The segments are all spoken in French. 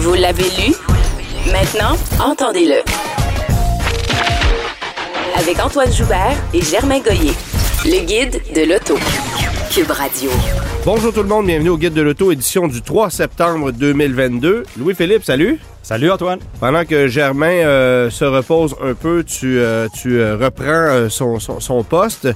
Vous l'avez lu? Maintenant, entendez-le. Avec Antoine Joubert et Germain Goyer. Le guide de l'auto. Cube Radio. Bonjour tout le monde, bienvenue au Guide de l'Auto, édition du 3 septembre 2022. Louis-Philippe, salut. Salut Antoine. Pendant que Germain euh, se repose un peu, tu, euh, tu euh, reprends euh, son, son, son poste.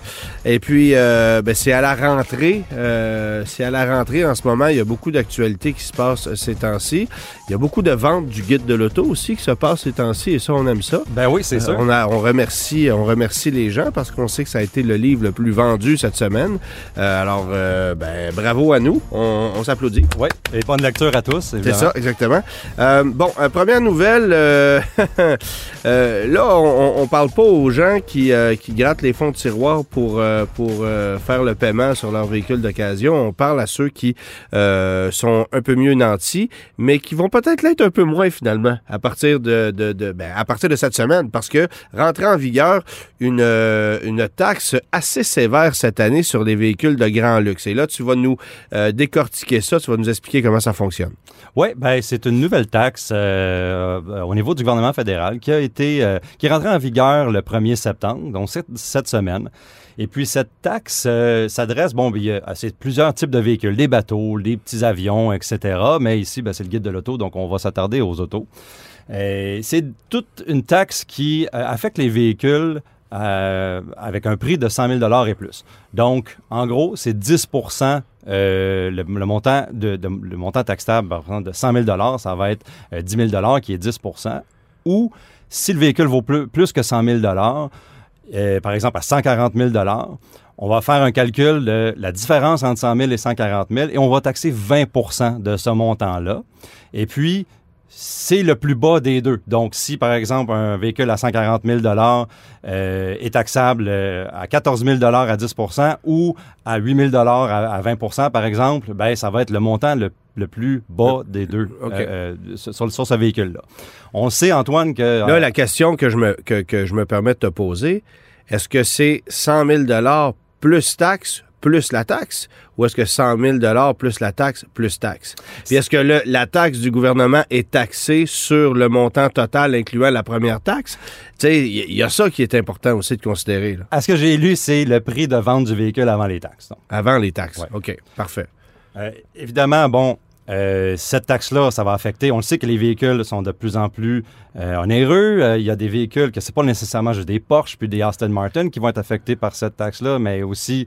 Et puis, euh, ben, c'est à la rentrée. euh, c'est à la rentrée en ce moment. Il y a beaucoup d'actualités qui se passent ces temps-ci. Il y a beaucoup de ventes du Guide de l'Auto aussi qui se passent ces temps-ci. Et ça, on aime ça. Ben oui, c'est sûr. On, a, on, remercie, on remercie les gens parce qu'on sait que ça a été le livre le plus vendu cette semaine. Euh, alors, ben, bravo à nous. On, on s'applaudit. Oui, et bonne lecture à tous. C'est ça, exactement. Euh, bon, euh, première nouvelle, euh, euh, là, on, on parle pas aux gens qui, grattent les fonds de tiroir pour, faire le paiement sur leur véhicule d'occasion. On parle à ceux qui sont un peu mieux nantis, mais qui vont peut-être l'être un peu moins finalement à partir de, ben, cette semaine, parce que rentrer en vigueur une, une taxe assez sévère cette année sur les véhicules de grand luxe. Et là, tu vas nous décortiquer ça, tu vas nous expliquer comment ça fonctionne. Oui, ben c'est une nouvelle taxe au niveau du gouvernement fédéral qui a été euh, qui est rentrée en vigueur le 1er septembre, donc cette, cette semaine. Et puis cette taxe euh, s'adresse, bon, il y a plusieurs types de véhicules, des bateaux, des petits avions, etc. Mais ici, ben, c'est le guide de l'auto, donc on va s'attarder aux autos. Euh, c'est toute une taxe qui euh, affecte les véhicules euh, avec un prix de 100 000 et plus. Donc, en gros, c'est 10 euh, le, montant de, le montant taxable par exemple, de 100 000 ça va être euh, 10 000 qui est 10% Ou si le véhicule vaut plus, plus que 100 000 euh, par exemple à 140 000 on va faire un calcul de la différence entre 100 000 et 140 000 et on va taxer 20% de ce montant-là. Et puis, c'est le plus bas des deux. Donc, si, par exemple, un véhicule à 140 000 euh, est taxable euh, à 14 000 à 10% ou à 8 000 à, à 20% par exemple, ben, ça va être le montant le, le plus bas des deux euh, euh, sur, sur ce véhicule-là. On sait, Antoine, que... Là, la question que je me, que, que je me permets de te poser, est-ce que c'est 100 000 plus taxe plus la taxe ou est-ce que 100 000 plus la taxe plus taxe? Puis est-ce que le- la taxe du gouvernement est taxée sur le montant total incluant la première taxe? Tu sais, il y, a ça qui est important aussi de considérer là, à ce que j'ai lu, c'est le prix de vente du véhicule avant les taxes. donc. avant les taxes. Ouais. OK, parfait. Euh, évidemment, bon, euh, cette taxe-là, ça va affecter. On le sait que les véhicules sont de plus en plus euh, onéreux. Euh, Il y a des véhicules que c'est pas nécessairement juste des Porsche puis des Aston Martin qui vont être affectés par cette taxe-là, mais aussi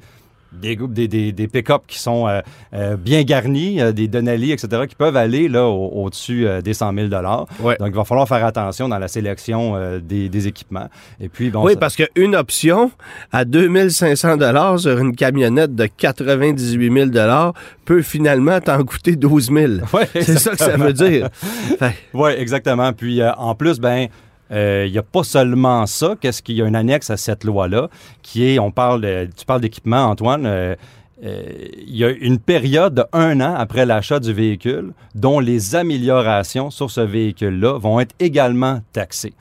des, groupes- des, des, des pick-up qui sont euh, euh, bien garnis, euh, des Denali, etc., qui peuvent aller là au- au-dessus des 100 000 Ouais. Donc, il va falloir faire attention dans la sélection des, des équipements. Et puis, bon, oui, ça- parce qu'une option à 2500 dollars sur une camionnette de 98 000 peut finalement t'en coûter 12 000. Ouais, C'est ça que ça veut dire. Fait- Oui, exactement. Puis en plus, ben, euh, il n'y a pas seulement ça. Qu'est-ce qu'il y a une annexe à cette loi-là qui est, on parle, de- tu parles d'équipement, Antoine. euh, euh, il y a une période de un an après l'achat du véhicule dont les améliorations sur ce véhicule-là vont être également taxées.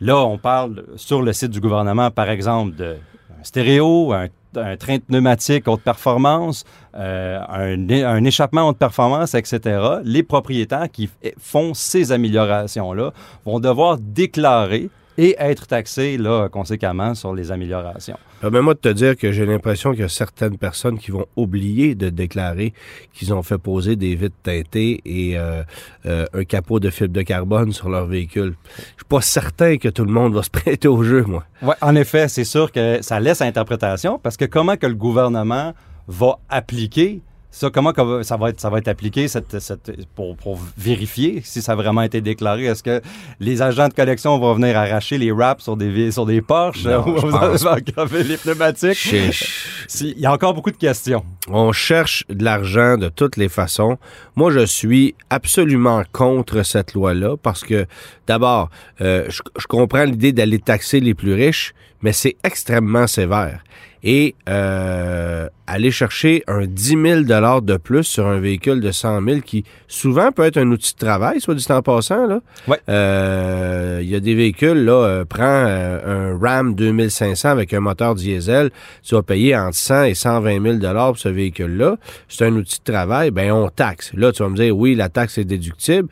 Là, on parle sur le site du gouvernement, par exemple, de stéréo, un, un train pneumatique haute performance, euh, un, un échappement haute performance, etc. Les propriétaires qui font ces améliorations-là vont devoir déclarer et être taxés là, conséquemment sur les améliorations. Permets-moi de te dire que j'ai l'impression qu'il y a certaines personnes qui vont oublier de déclarer qu'ils ont fait poser des vitres teintées et euh, euh, un capot de fibre de carbone sur leur véhicule. Je suis pas certain que tout le monde va se prêter au jeu, moi. Ouais, en effet, c'est sûr que ça laisse à interprétation parce que comment que le gouvernement va appliquer Ça, comment ça va être, ça va être appliqué cette, cette- pour, pour vérifier si ça a vraiment été déclaré? Est-ce que les agents de collection vont venir arracher les wraps sur des, sur des Porsche Non, ou vous les pneumatiques? Si- Il y a encore beaucoup de questions. On cherche de l'argent de toutes les façons. Moi, je suis absolument contre cette loi-là parce que, d'abord, euh, je, je comprends l'idée d'aller taxer les plus riches, mais c'est extrêmement sévère. Et euh, aller chercher un 10 000 de plus sur un véhicule de 100 000 qui souvent peut être un outil de travail, soit dit en passant. Là. Ouais. Euh, Il y a des véhicules, là, euh, prends euh, un Ram 2500 avec un moteur diesel, tu vas payer entre 100 et 120 000 pour ce véhicule-là. C'est un outil de travail, ben on taxe. Là, tu vas me dire, oui, la taxe est déductible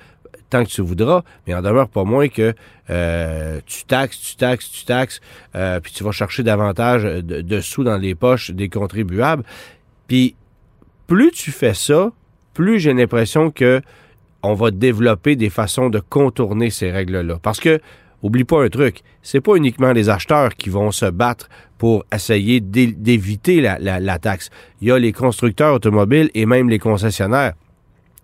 tant que tu voudras, mais en demeure pas moins que euh, tu taxes, tu taxes, tu taxes, euh, puis tu vas chercher davantage de, sous dans les poches des contribuables. Puis plus tu fais ça, plus j'ai l'impression que on va développer des façons de contourner ces règles-là. Parce que, oublie pas un truc, c'est pas uniquement les acheteurs qui vont se battre pour essayer d'é- d'éviter la, la- la taxe. Il y a les constructeurs automobiles et même les concessionnaires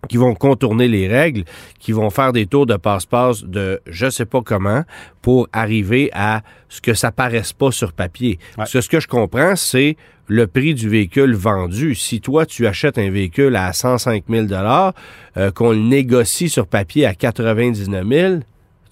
qui vont contourner les règles, qui vont faire des tours de passe-passe de je sais pas comment pour arriver à ce que ça paraisse pas sur papier. Parce que ce que je comprends, c'est le prix du véhicule vendu. Si toi, tu achètes un véhicule à 105 000 euh, qu'on le négocie sur papier à 99 000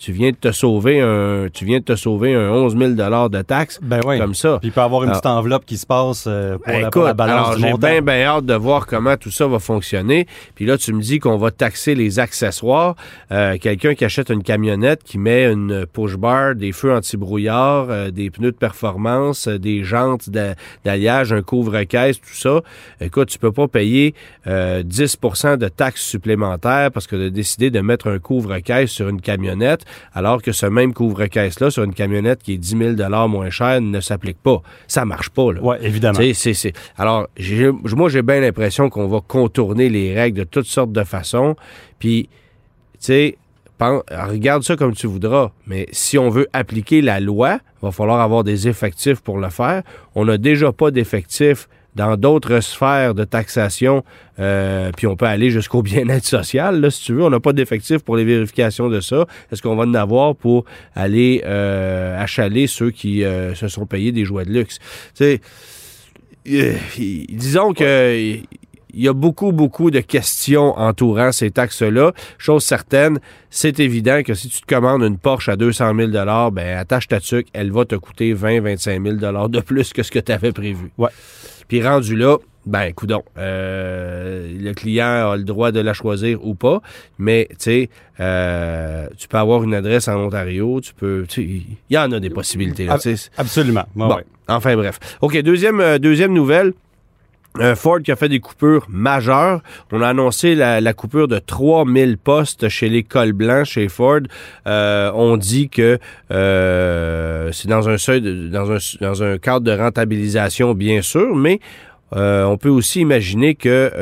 tu viens de te sauver un, tu viens de te sauver un 11 000 de taxes Ben oui. comme ça. Puis il peut y avoir une Alors- petite enveloppe qui se passe euh, pour, la, Écoute, pour la balance alors j'ai bien bien hâte de voir comment tout ça va fonctionner. Puis là, tu me dis qu'on va taxer les accessoires. Euh, Quelqu'un qui achète une camionnette, qui met une push bar, des feux anti-brouillard, euh, des pneus de performance, euh, des jantes d'a- d'alliage, un couvre-caisse, tout ça. Écoute, tu peux pas payer euh, 10 de taxes supplémentaires parce que de décider de mettre un couvre-caisse sur une camionnette, alors que ce même couvre-caisse-là sur une camionnette qui est 10 000 moins cher ne s'applique pas. Ça marche pas, là. Oui, évidemment. Alors, j'ai- moi, j'ai bien l'impression qu'on va contourner les règles de toutes sortes de façons. Puis, tu sais, regarde ça comme tu voudras. Mais si on veut appliquer la loi, il va falloir avoir des effectifs pour le faire. On n'a déjà pas d'effectifs dans d'autres sphères de taxation, euh, puis on peut aller jusqu'au bien-être social, là, si tu veux. On n'a pas d'effectifs pour les vérifications de ça. Est-ce qu'on va en avoir pour aller euh, achaler ceux qui euh, se sont payés des jouets de luxe? Disons que il y a beaucoup, beaucoup de questions entourant ces taxes-là. Chose certaine, c'est évident que si tu te commandes une Porsche à 200 000 ben attache ta tuque, elle va te coûter 20 25 000 de plus que ce que tu avais prévu. Puis rendu là, ben, coudon, euh, le client a le droit de la choisir ou pas, mais tu sais, euh, tu peux avoir une adresse en Ontario, tu peux, il y en a des possibilités. Là. Absolument. Ouais, Bon, ouais. enfin bref. OK, deuxième, euh, deuxième nouvelle. Euh, Ford qui a fait des coupures majeures. On a annoncé la, coupure de 3000 postes chez les cols blancs chez Ford. Euh, on dit que euh, c'est dans un cadre de rentabilisation bien sûr, mais on peut aussi imaginer que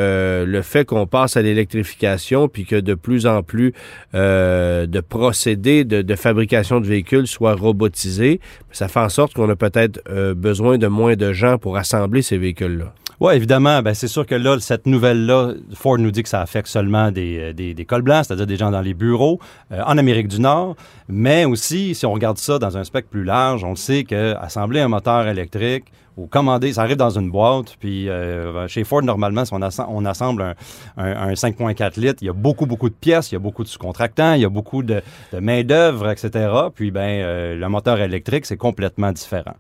le fait qu'on passe à l'électrification, puis que de plus en plus de procédés de, de fabrication de véhicules soient robotisés, ça fait en sorte qu'on a peut-être besoin de moins de gens pour assembler ces véhicules-là. Oui, évidemment. Ben, c'est sûr que là, cette nouvelle-là, Ford nous dit que ça affecte seulement des, euh, des, des cols blancs, c'est-à-dire des gens dans les bureaux, euh, en Amérique du Nord. Mais aussi, si on regarde ça dans un spectre plus large, on le sait qu'assembler un moteur électrique ou commander, ça arrive dans une boîte. Puis euh, chez Ford, normalement, si on, on assemble un, un- un 5.4 litres, il y a beaucoup, beaucoup de pièces, il y a beaucoup de sous-contractants, il y a beaucoup de, main-d'œuvre, etc. Puis, ben, le moteur électrique, c'est complètement différent.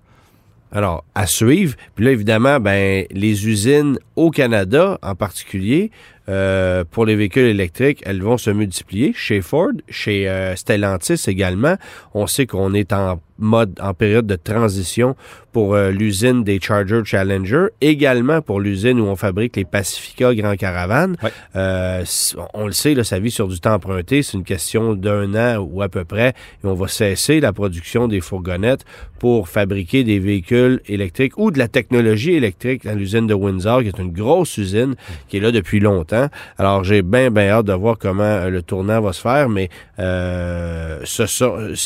Alors, à suivre. Puis là, évidemment, ben, les usines au Canada, en particulier, euh, pour les véhicules électriques, elles vont se multiplier. Chez Ford, chez euh, Stellantis également, on sait qu'on est en mode, en période de transition pour euh, l'usine des Charger Challenger, également pour l'usine où on fabrique les Pacifica Grand Caravan. Ouais. Euh, on le sait, là, ça vit sur du temps emprunté. C'est une question d'un an ou à peu près. Et on va cesser la production des fourgonnettes pour fabriquer des véhicules électriques ou de la technologie électrique dans l'usine de Windsor, qui est une grosse usine qui est là depuis longtemps. Alors, j'ai bien, bien hâte de voir comment euh, le tournant va se faire, mais euh, ce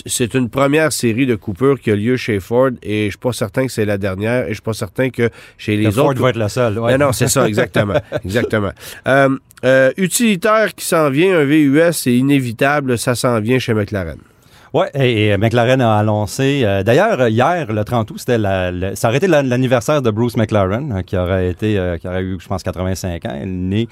c'est une première série de coupure qui a lieu chez Ford et je suis pas certain que c'est la dernière et je suis pas certain que chez les Le autres. Ford va être la seule. ouais. Non, non, c'est ça, exactement. exactement. Euh, euh, utilitaire qui s'en vient, un VUS, c'est inévitable, ça s'en vient chez McLaren. Ouais, et, et McLaren a annoncé. euh, D'ailleurs, hier, le 30 août, c'était la, ça aurait été la- l'anniversaire de Bruce McLaren, euh, qui aurait été, euh, qui aurait eu, je pense, 85 ans, né.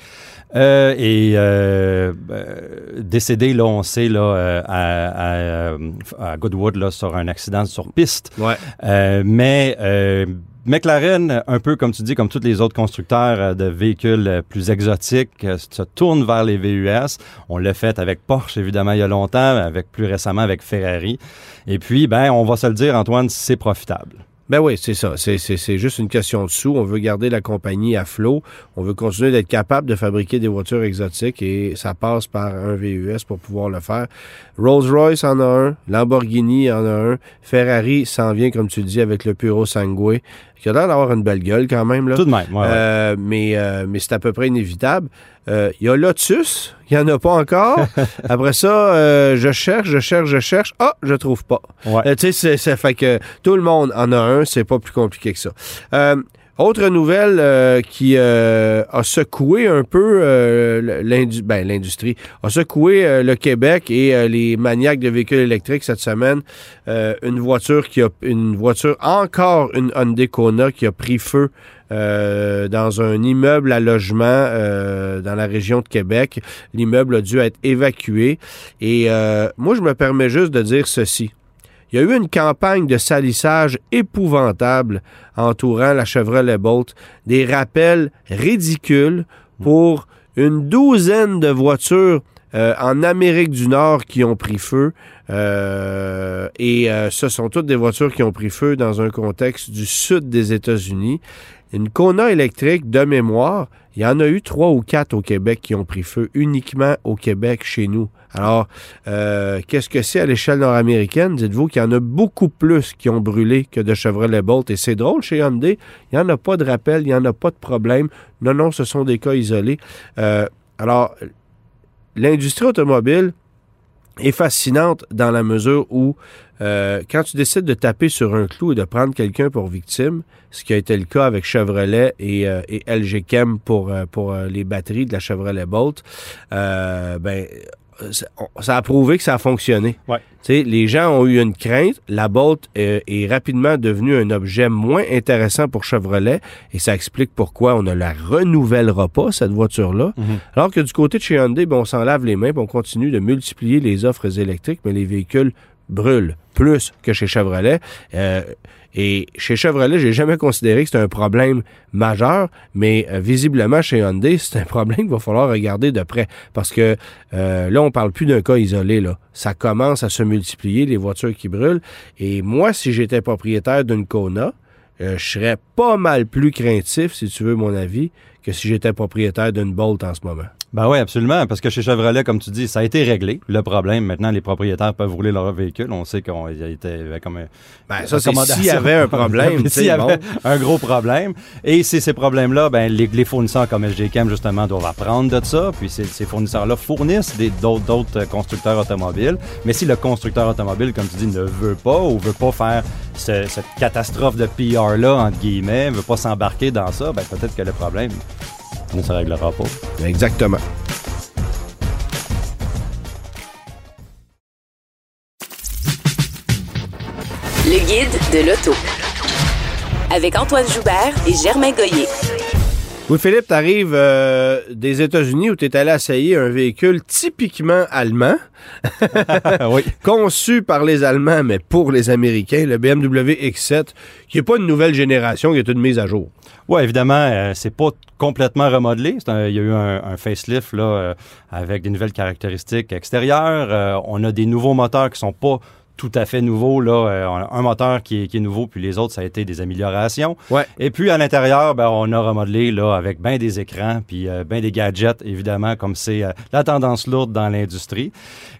Euh, et euh, euh, décédé, là, on sait, là, euh, à, à, euh, à Goodwood, là, sur un accident sur piste. Ouais. Euh, mais euh, McLaren, un peu comme tu dis, comme tous les autres constructeurs euh, de véhicules euh, plus exotiques, euh, se tourne vers les VUS. On l'a fait avec Porsche, évidemment, il y a longtemps, avec plus récemment avec Ferrari. Et puis, ben, on va se le dire, Antoine, c'est profitable. Ben oui, c'est ça. C'est, juste une question de sous. On veut garder la compagnie à flot. On veut continuer d'être capable de fabriquer des voitures exotiques et ça passe par un VUS pour pouvoir le faire. Rolls-Royce en a un, Lamborghini en a un, Ferrari s'en vient, comme tu dis, avec le Puro Sangue, qui a l'air d'avoir une belle gueule quand même. Là. Tout de même, ouais, ouais. Euh, mais, euh, mais c'est à peu près inévitable. Euh, Il y a Lotus, il n'y en a pas encore. Après ça, je cherche, je cherche, je cherche. Ah, je trouve pas. Ouais. Tu sais, ça fait que tout le monde en a un, c'est pas plus compliqué que ça. Autre nouvelle euh, qui euh, a secoué un peu euh, ben, l'industrie, a secoué euh, le Québec et euh, les maniaques de véhicules électriques cette semaine. Euh, une voiture qui a une voiture encore une Hyundai Kona qui a pris feu euh, dans un immeuble à logement euh, dans la région de Québec. L'immeuble a dû être évacué. Et euh, moi, je me permets juste de dire ceci. Il y a eu une campagne de salissage épouvantable entourant la Chevrolet Bolt, des rappels ridicules pour une douzaine de voitures euh, en Amérique du Nord qui ont pris feu. Euh, et euh, ce sont toutes des voitures qui ont pris feu dans un contexte du sud des États-Unis. Une Kona électrique de mémoire, il y en a eu trois ou quatre au Québec qui ont pris feu uniquement au Québec chez nous. Alors, euh, qu'est-ce que c'est à l'échelle nord-américaine? Dites-vous qu'il y en a beaucoup plus qui ont brûlé que de Chevrolet Bolt. Et c'est drôle, chez Hyundai, il n'y en a pas de rappel, il n'y en a pas de problème. Non, non, ce sont des cas isolés. Euh, alors, l'industrie automobile est fascinante dans la mesure où euh, quand tu décides de taper sur un clou et de prendre quelqu'un pour victime, ce qui a été le cas avec Chevrolet et, euh, LG Chem pour, euh, pour euh, les batteries de la Chevrolet Bolt, euh, ben, ça, on- ça a prouvé que ça a fonctionné. Ouais. Les gens ont eu une crainte. La Bolt euh, est rapidement devenue un objet moins intéressant pour Chevrolet et ça explique pourquoi on ne la renouvellera pas, cette voiture-là. Mhm. Alors que du côté de chez Hyundai, ben, on s'en lave les mains puis on continue de multiplier les offres électriques, mais les véhicules brûlent plus que chez Chevrolet. Euh, et chez Chevrolet, j'ai jamais considéré que c'était un problème majeur, mais euh, visiblement chez Hyundai, c'est un problème qu'il va falloir regarder de près. Parce que euh, là, on parle plus d'un cas isolé. Là. Ça commence à se multiplier, les voitures qui brûlent. Et moi, si j'étais propriétaire d'une Kona, euh, je serais pas mal plus craintif, si tu veux mon avis, que si j'étais propriétaire d'une Bolt en ce moment. Ben oui, absolument, parce que chez Chevrolet, comme tu dis, ça a été réglé. Le problème, maintenant, les propriétaires peuvent rouler leur véhicule. On sait qu'on été comme un, Ben, ça, c'est s'il y avait un problème. S'il y avait un gros problème. Et c'est ces problèmes-là, ben, les, les fournisseurs comme LG Chem, justement, doivent apprendre de ça. Puis ces, ces fournisseurs-là fournissent d'autres constructeurs automobiles. Mais si le constructeur automobile, comme tu dis, ne veut pas ou veut pas faire ce- cette catastrophe de PR-là, entre guillemets, veut pas s'embarquer dans ça, ben, peut-être que le problème ne se réglera pas. Exactement. Le guide de l'auto. Avec Antoine Joubert et Germain Goyer. Oui, Philippe, tu arrives des États-Unis où tu es allé essayer un véhicule typiquement allemand, oui. conçu par les Allemands, mais pour les Américains, le BMW X7, qui n'est pas une nouvelle génération, qui est une mise à jour. Oui, évidemment, euh, c'est pas complètement remodelé. Un- il y a eu un, un facelift là, euh, avec des nouvelles caractéristiques extérieures. Euh, on a des nouveaux moteurs qui sont pas tout à fait nouveaux. Là. Euh, un moteur qui est, qui est nouveau, puis les autres, ça a été des améliorations. Ouais. Et puis, à l'intérieur, ben, on a remodelé là, avec bien des écrans, puis euh, bien des gadgets, évidemment, comme c'est euh, la tendance lourde dans l'industrie.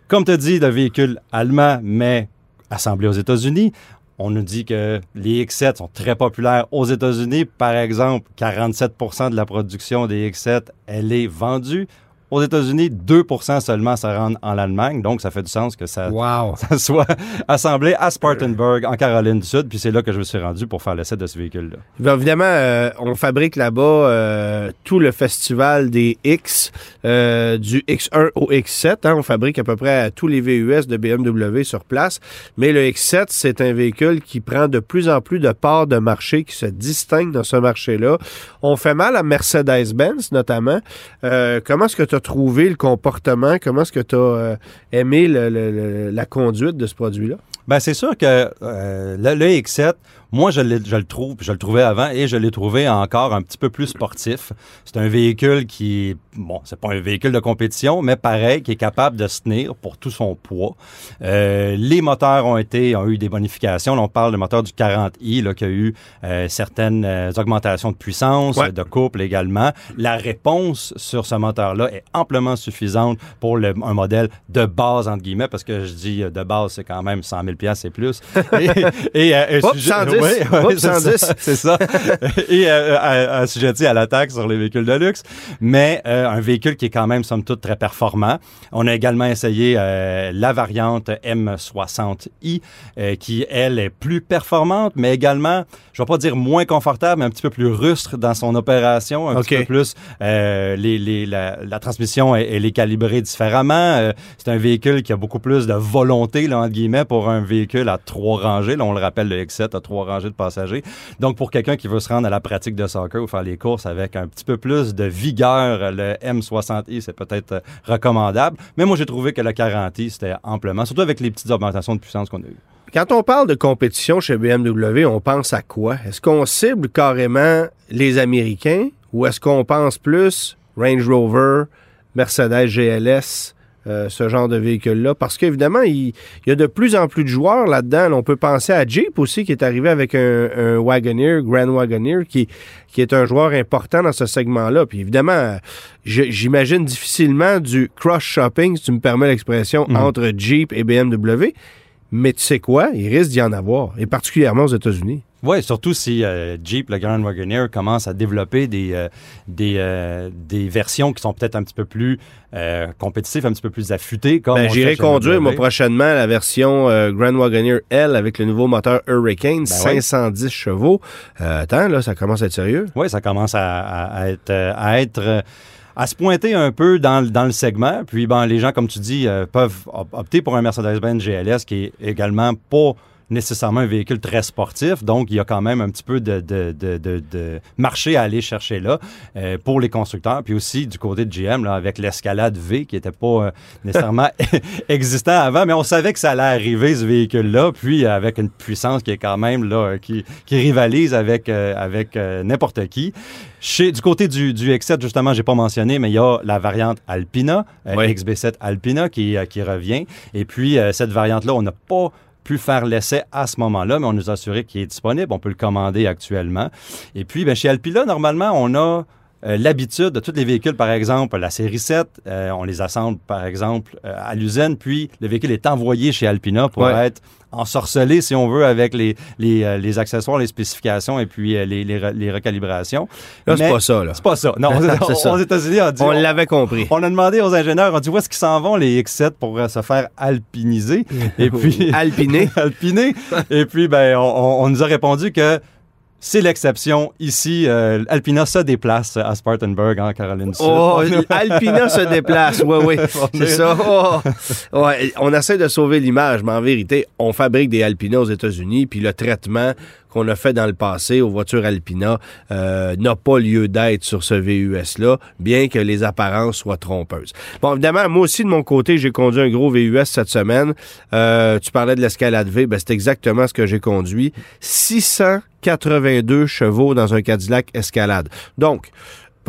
Comme tu as dit, le véhicule allemand, mais assemblé aux États-Unis. On nous dit que les X7 sont très populaires aux États-Unis. Par exemple, 47% de la production des X7, elle est vendue aux États-Unis, 2% seulement se rendent en Allemagne. Donc, ça fait du sens que ça, Wow. ça soit assemblé à Spartanburg, en Caroline du Sud. Puis c'est là que je me suis rendu pour faire l'essai de ce véhicule-là. Bien, évidemment, euh, on fabrique là-bas euh, tout le festival des X, euh, du X1 au X7. hein. On fabrique à peu près tous les VUS de BMW sur place. Mais le X7, c'est un véhicule qui prend de plus en plus de parts de marché, qui se distingue dans ce marché-là. On fait mal à Mercedes-Benz, notamment. Comment est-ce que tu as trouvé le comportement? Comment est-ce que tu as aimé le- le- la conduite de ce produit-là? Ben, c'est sûr que euh, le, le X7, moi, je, l'ai- je le trouve, je le trouvais avant et je l'ai trouvé encore un petit peu plus sportif. C'est un véhicule qui, bon, c'est pas un véhicule de compétition, mais pareil, qui est capable de se tenir pour tout son poids. Euh, les moteurs ont été, ont eu des bonifications. Là, on parle du moteur du 40i, là, qui a eu euh, certaines euh, augmentations de puissance, Ouais. de couple également. La réponse sur ce moteur-là est amplement suffisante pour le- un modèle de base, entre guillemets, parce que je dis euh, de base, c'est quand même 100 000 et plus. Et, et, euh, Oups, sujet- 110. Ouais, ouais, Oups, c'est 110. ça, C'est ça. et euh, à- assujetti à l'attaque sur les véhicules de luxe. Mais euh, un véhicule qui est quand même, somme toute, très performant. On a également essayé euh, la variante M60i, euh, qui, elle, est plus performante, mais également, je vais pas dire moins confortable, mais un petit peu plus rustre dans son opération, un petit peu plus. euh, les, les, la, la transmission, elle, elle est calibrée différemment. Euh, c'est un véhicule qui a beaucoup plus de volonté, là, entre guillemets, pour un véhicule à trois rangées. Là, on le rappelle, le X7 a trois de passagers. Donc, pour quelqu'un qui veut se rendre à la pratique de soccer ou faire les courses avec un petit peu plus de vigueur, le M60i, c'est peut-être euh, recommandable. Mais moi, j'ai trouvé que le 40i, c'était amplement, surtout avec les petites augmentations de puissance qu'on a eues. Quand on parle de compétition chez BMW, on pense à quoi? Est-ce qu'on cible carrément les Américains ou est-ce qu'on pense plus Range Rover, Mercedes GLS, euh, ce genre de véhicule-là? Parce qu'évidemment, il, il y a de plus en plus de joueurs là-dedans. On peut penser à Jeep aussi, qui est arrivé avec un, un Wagoneer, Grand Wagoneer, qui, qui est un joueur important dans ce segment-là. Puis évidemment, euh, j'imagine difficilement du cross-shopping, si tu me permets l'expression, Mhm. entre Jeep et BMW. Mais tu sais quoi? Il risque d'y en avoir, et particulièrement aux États-Unis. Oui, surtout si euh, Jeep, le Grand Wagoneer, commence à développer des, euh, des, euh, des versions qui sont peut-être un petit peu plus compétitives, un petit peu plus affûtées. Comme Ben, J'irai conduire, moi, prochainement, la version Grand Wagoneer L avec le nouveau moteur Hurricane, Ben ouais. 510 chevaux. Euh, attends, là, ça commence à être sérieux? Oui, ça commence à, être, à être à se pointer un peu dans, le- dans le segment. Puis, ben, les gens, comme tu dis, euh, peuvent op- opter pour un Mercedes-Benz GLS qui est également pas nécessairement un véhicule très sportif. Donc, il y a quand même un petit peu de, de, de, de- marché à aller chercher là euh, pour les constructeurs. Puis aussi, du côté de GM, là, avec l'escalade V qui n'était pas euh, nécessairement existant avant, mais on savait que ça allait arriver, ce véhicule-là. Puis, avec une puissance qui est quand même là, euh, qui, qui rivalise avec, euh, avec n'importe qui. Chez, du côté du, du X7, justement, j'ai pas mentionné, mais il y a la variante Alpina, euh, Oui. XB7 Alpina qui, qui revient. Et puis, cette variante-là, on n'a pas pu faire l'essai à ce moment-là, mais on nous a assuré qu'il est disponible. On peut le commander actuellement. Et puis, ben, chez Alpina, normalement, on a euh, l'habitude de tous les véhicules, par exemple, la série 7, euh, on les assemble, par exemple, euh, à l'usine, puis le véhicule est envoyé chez Alpina pour Ouais. être ensorcelé, si on veut, avec les, les, les accessoires, les spécifications et puis les, les, re- les recalibrations. Là, c'est pas ça, là. C'est pas ça. Non, C'est ça. aux États-Unis, on dit... On l'avait compris. on a demandé aux ingénieurs, on dit où est-ce qu'ils s'en vont les X7 pour se faire alpiniser? Et puis Alpiné. alpiner et puis ben on, on- on nous a répondu que c'est l'exception ici euh, Alpina se déplace à Spartanburg en Caroline du Sud. Oh, Alpina se déplace, oui, oui. C'est est- ça. Oh. Ouais, on essaie de sauver l'image, mais en vérité, on fabrique des Alpina aux États-Unis, puis le traitement qu'on a fait dans le passé aux voitures Alpina euh, n'a pas lieu d'être sur ce VUS-là, bien que les apparences soient trompeuses. Bon, évidemment, moi aussi, de mon côté, j'ai conduit un gros VUS cette semaine. Euh, tu parlais de l'escalade V, ben, c'est exactement ce que j'ai conduit. 682 chevaux dans un Cadillac Escalade. Donc,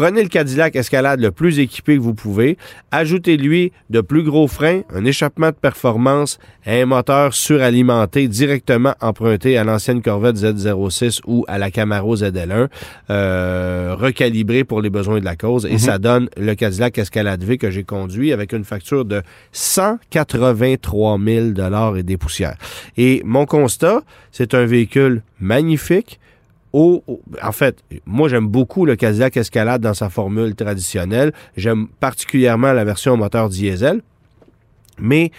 Prenez le Cadillac Escalade le plus équipé que vous pouvez. Ajoutez-lui de plus gros freins, un échappement de performance et un moteur suralimenté directement emprunté à l'ancienne Corvette Z06 ou à la Camaro ZL1, euh, recalibré pour les besoins de la cause. Et ça donne le Cadillac Escalade V que j'ai conduit avec une facture de 183 000 et des poussières. Et mon constat, c'est un véhicule magnifique, au, au- en fait, moi j'aime beaucoup le Cadillac Escalade dans sa formule traditionnelle. J'aime particulièrement la version moteur diesel. Mais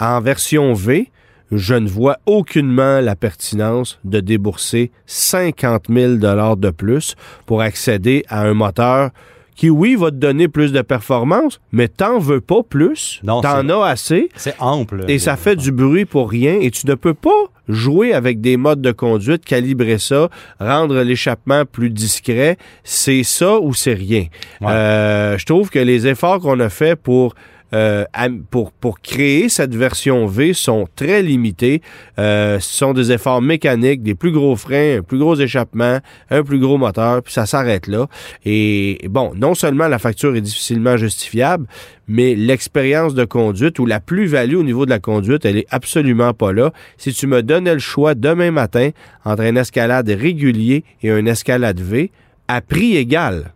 en version V, je ne vois aucunement la pertinence de débourser 50 000 de plus pour accéder à un moteur qui, oui, va te donner plus de performance, mais t'en veux pas plus? Non, T'en as assez? C'est ample. Et ça fait du bruit pour rien et tu ne peux pas jouer avec des modes de conduite, calibrer ça, rendre l'échappement plus discret. C'est ça ou c'est rien? Ouais. Euh, je trouve que les efforts qu'on a fait pour euh, pour, pour créer cette version V sont très limités. Euh, ce sont des efforts mécaniques, des plus gros freins, un plus gros échappement, un plus gros moteur, puis ça s'arrête là. Et bon, non seulement la facture est difficilement justifiable, mais l'expérience de conduite ou la plus-value au niveau de la conduite, elle est absolument pas là. Si tu me donnais le choix demain matin entre un escalade régulier et un escalade V, à prix égal,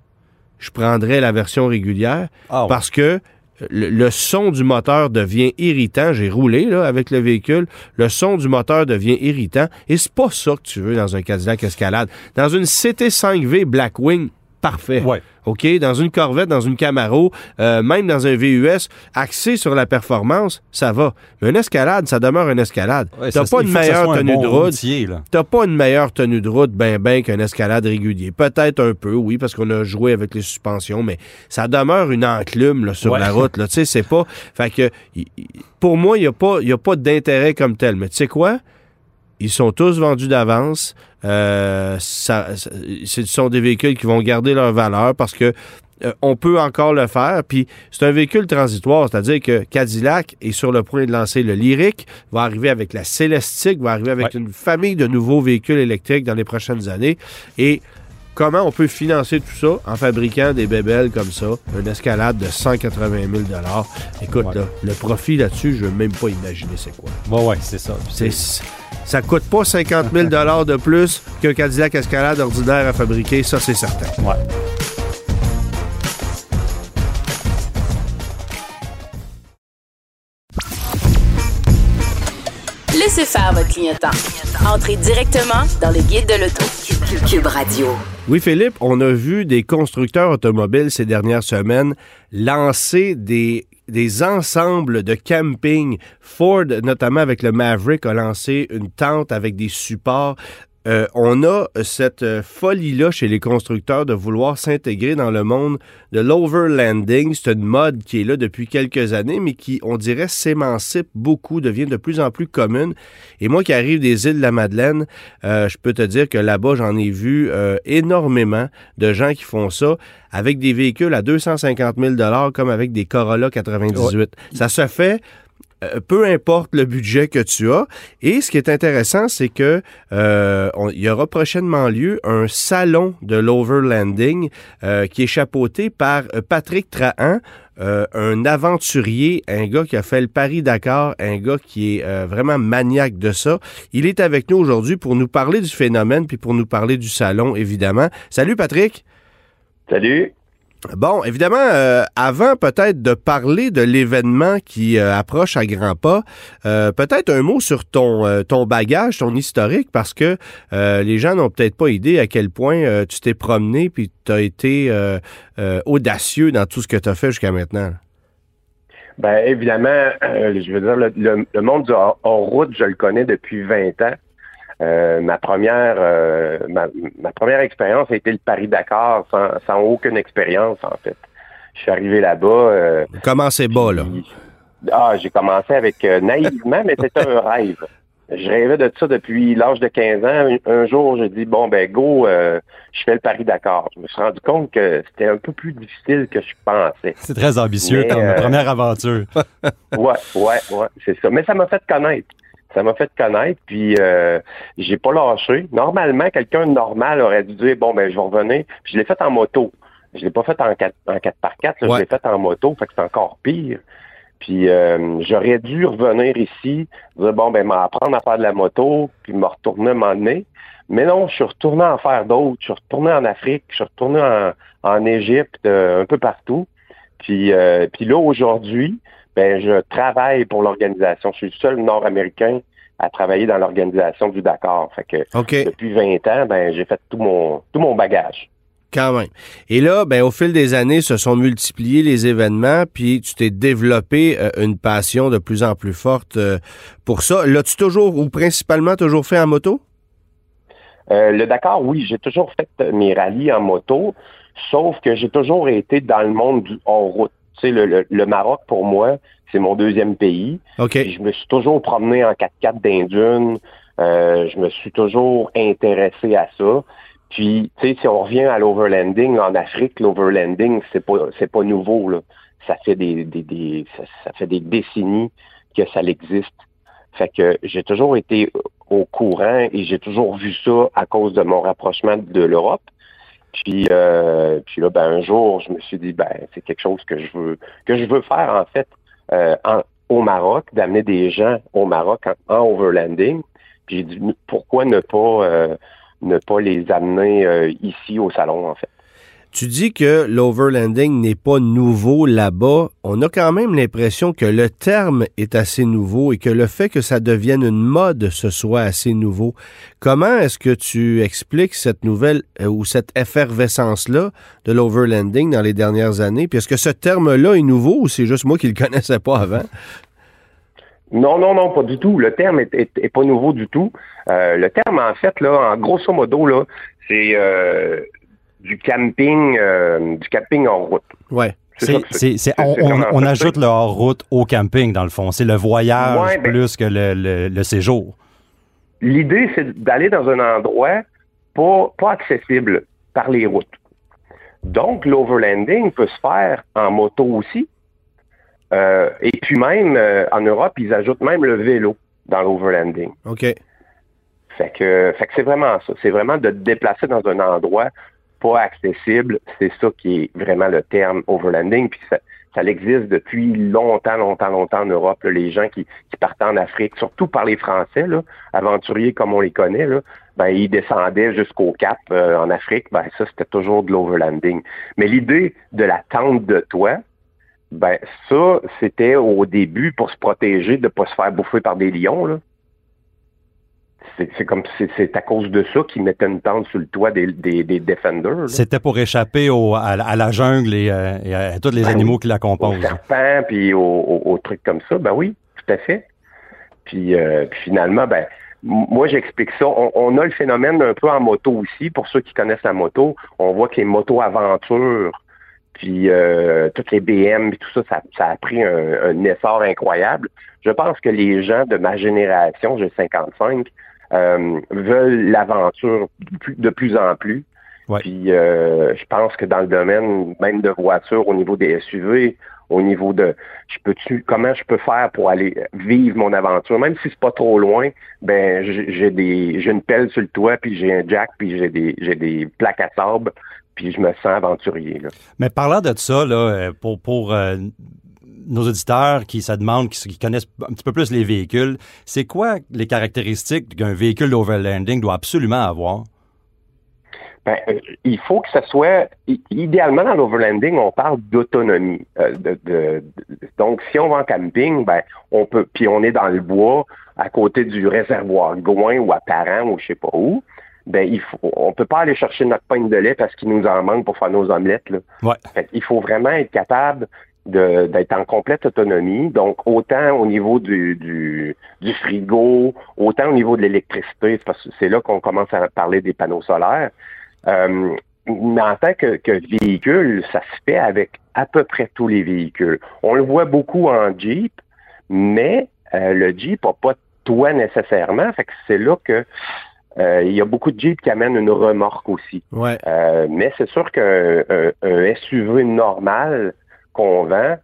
je prendrais la version régulière Ah parce que le, son du moteur devient irritant. J'ai roulé là, avec le véhicule. Le son du moteur devient irritant. Et c'est pas ça que tu veux dans un Cadillac Escalade. Dans une CT5V Blackwing, parfait. Ouais. OK? Dans une Corvette, dans une Camaro, euh, même dans un VUS, axé sur la performance, ça va. Mais une escalade, ça demeure une escalade. Ouais, T'as pas une meilleure tenue de route. T'as pas une meilleure tenue de route, ben ben qu'un escalade régulier. Peut-être un peu, oui, parce qu'on a joué avec les suspensions, mais ça demeure une enclume là, sur Ouais. la route. Là. Tu sais, c'est pas. Fait que pour moi, il n'y a pas, y a pas d'intérêt comme tel. Mais tu sais quoi? Ils sont tous vendus d'avance. Euh, ça, ça- ce sont des véhicules qui vont garder leur valeur parce que euh, on peut encore le faire. Puis c'est un véhicule transitoire, c'est-à-dire que Cadillac est sur le point de lancer le Lyric, va arriver avec la Celestique, va arriver avec Ouais. une famille de nouveaux véhicules électriques dans les prochaines années. Et comment on peut financer tout ça? En fabriquant des bébelles comme ça, une escalade de 180 000 Écoute, Ouais. là, le profit là-dessus, je veux même pas imaginer c'est quoi. Ouais, ouais, c'est ça. C'est, ça coûte pas 50 000 de plus qu'un Cadillac Escalade ordinaire à fabriquer, ça c'est certain. Ouais. Laissez faire votre clignotant. Entrez directement dans le guide de l'auto. Cube Radio. Oui, Philippe, on a vu des constructeurs automobiles ces dernières semaines lancer des, des ensembles de camping. Ford, notamment avec le Maverick, a lancé une tente avec des supports. Euh, on a cette euh, folie-là chez les constructeurs de vouloir s'intégrer dans le monde de l'overlanding. C'est une mode qui est là depuis quelques années, mais qui, on dirait, s'émancipe beaucoup, devient de plus en plus commune. Et moi qui arrive des îles de la Madeleine, euh, je peux te dire que là-bas, j'en ai vu euh, énormément de gens qui font ça avec des véhicules à 250 000 comme avec des Corolla 98. Ça se fait euh, peu importe le budget que tu as. Et ce qui est intéressant, c'est que euh, il y aura prochainement lieu un salon de l'overlanding euh, qui est chapeauté par euh, Patrick Trahan, euh, un aventurier, un gars qui a fait le Paris-Dakar, un gars qui est vraiment maniaque de ça. Il est avec nous aujourd'hui pour nous parler du phénomène puis pour nous parler du salon, évidemment. Salut Patrick! Salut. Bon, évidemment, euh, avant peut-être de parler de l'événement qui euh, approche à grands pas, euh, peut-être un mot sur ton, euh, ton bagage, ton historique, parce que euh, les gens n'ont peut-être pas idée à quel point euh, tu t'es promené puis tu as été audacieux dans tout ce que tu as fait jusqu'à maintenant. Ben évidemment, je veux dire, le, le- le monde du hors- hors-route, je le connais depuis 20 ans. Euh, ma première euh, ma, ma première expérience a été le Paris-Dakar sans, sans aucune expérience, en fait. Je suis arrivé là-bas. euh, Commencez bas, là. puis- ah, j'ai commencé avec euh, naïvement, mais c'était un rêve. Je rêvais de ça depuis l'âge de 15 ans. Un, un jour, j'ai dit, bon, ben go, euh, je fais le Paris-Dakar. Je me suis rendu compte que c'était un peu plus difficile que je pensais. C'est très ambitieux Mais, comme euh, première aventure. Ouais, ouais, ouais, c'est ça. Mais ça m'a fait connaître. Ça m'a fait connaître, puis euh, j'ai pas lâché. Normalement, quelqu'un de normal aurait dû dire bon ben je vais revenir. Puis je l'ai fait en moto. Je l'ai pas fait en 4 en 4 par 4 Ouais. je l'ai fait en moto, fait que c'est encore pire. Puis euh, j'aurais dû revenir ici, dire bon ben m'apprendre à faire de la moto, puis me retourner m'emmener. Mais non, je suis retourné en faire d'autres. Je suis retourné en Afrique, je suis retourné en, en Égypte, euh, un peu partout. Puis, euh, puis là, aujourd'hui, ben, je travaille pour l'organisation. Je suis le seul Nord-Américain à travailler dans l'organisation du Dakar. Fait que depuis 20 ans, ben j'ai fait tout mon tout mon bagage. Quand même. Et là, ben, au fil des années, se sont multipliés les événements, puis tu t'es développé euh, une passion de plus en plus forte euh, pour ça. L'as-tu toujours, ou principalement toujours fait en moto? Euh, le Dakar, oui, j'ai toujours fait mes rallyes en moto, sauf que j'ai toujours été dans le monde du hors-route. Tu sais, le, le- le Maroc, pour moi, c'est mon deuxième pays. OK. Puis je me suis toujours promené en 4x4 d'Indune. Euh, je me suis toujours intéressé à ça. Puis, tu sais, si on revient à l'overlanding en Afrique, l'overlanding, c'est pas c'est pas nouveau. Là. Ça fait des, des, des ça, ça fait des décennies que ça existe. Fait que j'ai toujours été au courant et j'ai toujours vu ça à cause de mon rapprochement de l'Europe. Puis, euh, puis là, ben, un jour, je me suis dit, ben, c'est quelque chose que je veux que je veux faire en fait euh, en- au Maroc, d'amener des gens au Maroc en, en overlanding. Puis j'ai dit, pourquoi ne pas euh, ne pas les amener euh, ici au salon en fait? Tu dis que l'overlanding n'est pas nouveau là-bas. On a quand même l'impression que le terme est assez nouveau et que le fait que ça devienne une mode, ce soit assez nouveau. Comment est-ce que tu expliques cette nouvelle euh, ou cette effervescence-là de l'overlanding dans les dernières années? Puis est-ce que ce terme-là est nouveau ou c'est juste moi qui le connaissais pas avant? Non, non, non, pas du tout. Le terme est, est- est pas nouveau du tout. Euh, le terme, en fait, là, en grosso modo, c'est euh, du camping, euh, du camping en route. Ouais. C'est on, on- on ajoute le hors-route au camping, dans le fond. C'est le voyage Ouais, ben- plus que le, le- le séjour. L'idée, c'est d'aller dans un endroit pas, pas accessible par les routes. Donc, l'overlanding peut se faire en moto aussi. Euh, et puis même, euh, en Europe, ils ajoutent même le vélo dans l'overlanding. OK. Fait que, fait que c'est vraiment ça. C'est vraiment de te déplacer dans un endroit accessible. C'est ça qui est vraiment le terme overlanding. Puis ça, ça existe depuis longtemps, longtemps, longtemps en Europe. Les gens qui, qui partaient en Afrique, surtout par les Français, là, aventuriers comme on les connaît, là, ben, ils descendaient jusqu'au Cap euh, en Afrique. Ben, ça, c'était toujours de l'overlanding. Mais l'idée de la tente de toit, ben, ça, c'était au début pour se protéger de ne pas se faire bouffer par des lions. C'est comme c'est à cause de ça qu'ils mettaient une tente sur le toit des, des, des Defenders. C'était pour échapper au- à, la- à la jungle et, euh, et à, tous les Ben animaux oui. qui la Aux composent. serpents, puis aux, aux- aux trucs comme ça. Ben oui, tout à fait. Puis, euh, puis finalement, ben moi j'explique ça. On, on a le phénomène un peu en moto aussi. Pour ceux qui connaissent la moto, on voit que les motos aventures, puis euh, toutes les BM, puis tout ça, ça, ça a pris un, un essor incroyable. Je pense que les gens de ma génération, j'ai 55, euh, veulent l'aventure de plus- en plus. Ouais. Puis euh, je pense que dans le domaine même de voitures, au niveau des SUV, au niveau de je peux tu comment je peux faire pour aller vivre mon aventure, même si c'est pas trop loin, ben j'ai des j'ai une pelle sur le toit, puis j'ai un jack, puis j'ai des j'ai des plaques à sable, puis je me sens aventurier. Là. Mais parlant de ça, là, euh, pour, pour euh, nos auditeurs qui se demandent, qui, qui connaissent un petit peu plus les véhicules, c'est quoi les caractéristiques qu'un véhicule d'overlanding doit absolument avoir? Ben, euh, il faut que ça soit idéalement dans l'overlanding, on parle d'autonomie. Euh, de, de- de- donc, si on va en camping, ben on peut, puis on est dans le bois, à côté du réservoir Gouin ou à Parent ou je sais pas où, ben il faut, on peut pas aller chercher notre pain de lait parce qu'il nous en manque pour faire nos omelettes. Là. Ouais. Fait il faut vraiment être capable d'être en complète autonomie. Donc, autant au niveau du, du, du frigo, autant au niveau de l'électricité, c'est parce que c'est là qu'on commence à parler des panneaux solaires. Euh, mais en tant que, que véhicule, ça se fait avec à peu près tous les véhicules. On le voit beaucoup en Jeep, mais euh, le Jeep n'a pas de toit nécessairement. Fait que c'est là que euh, il y a beaucoup de Jeep qui amènent une remorque aussi. Ouais. Euh, mais c'est sûr qu'un un, un SUV normal qu'on vend,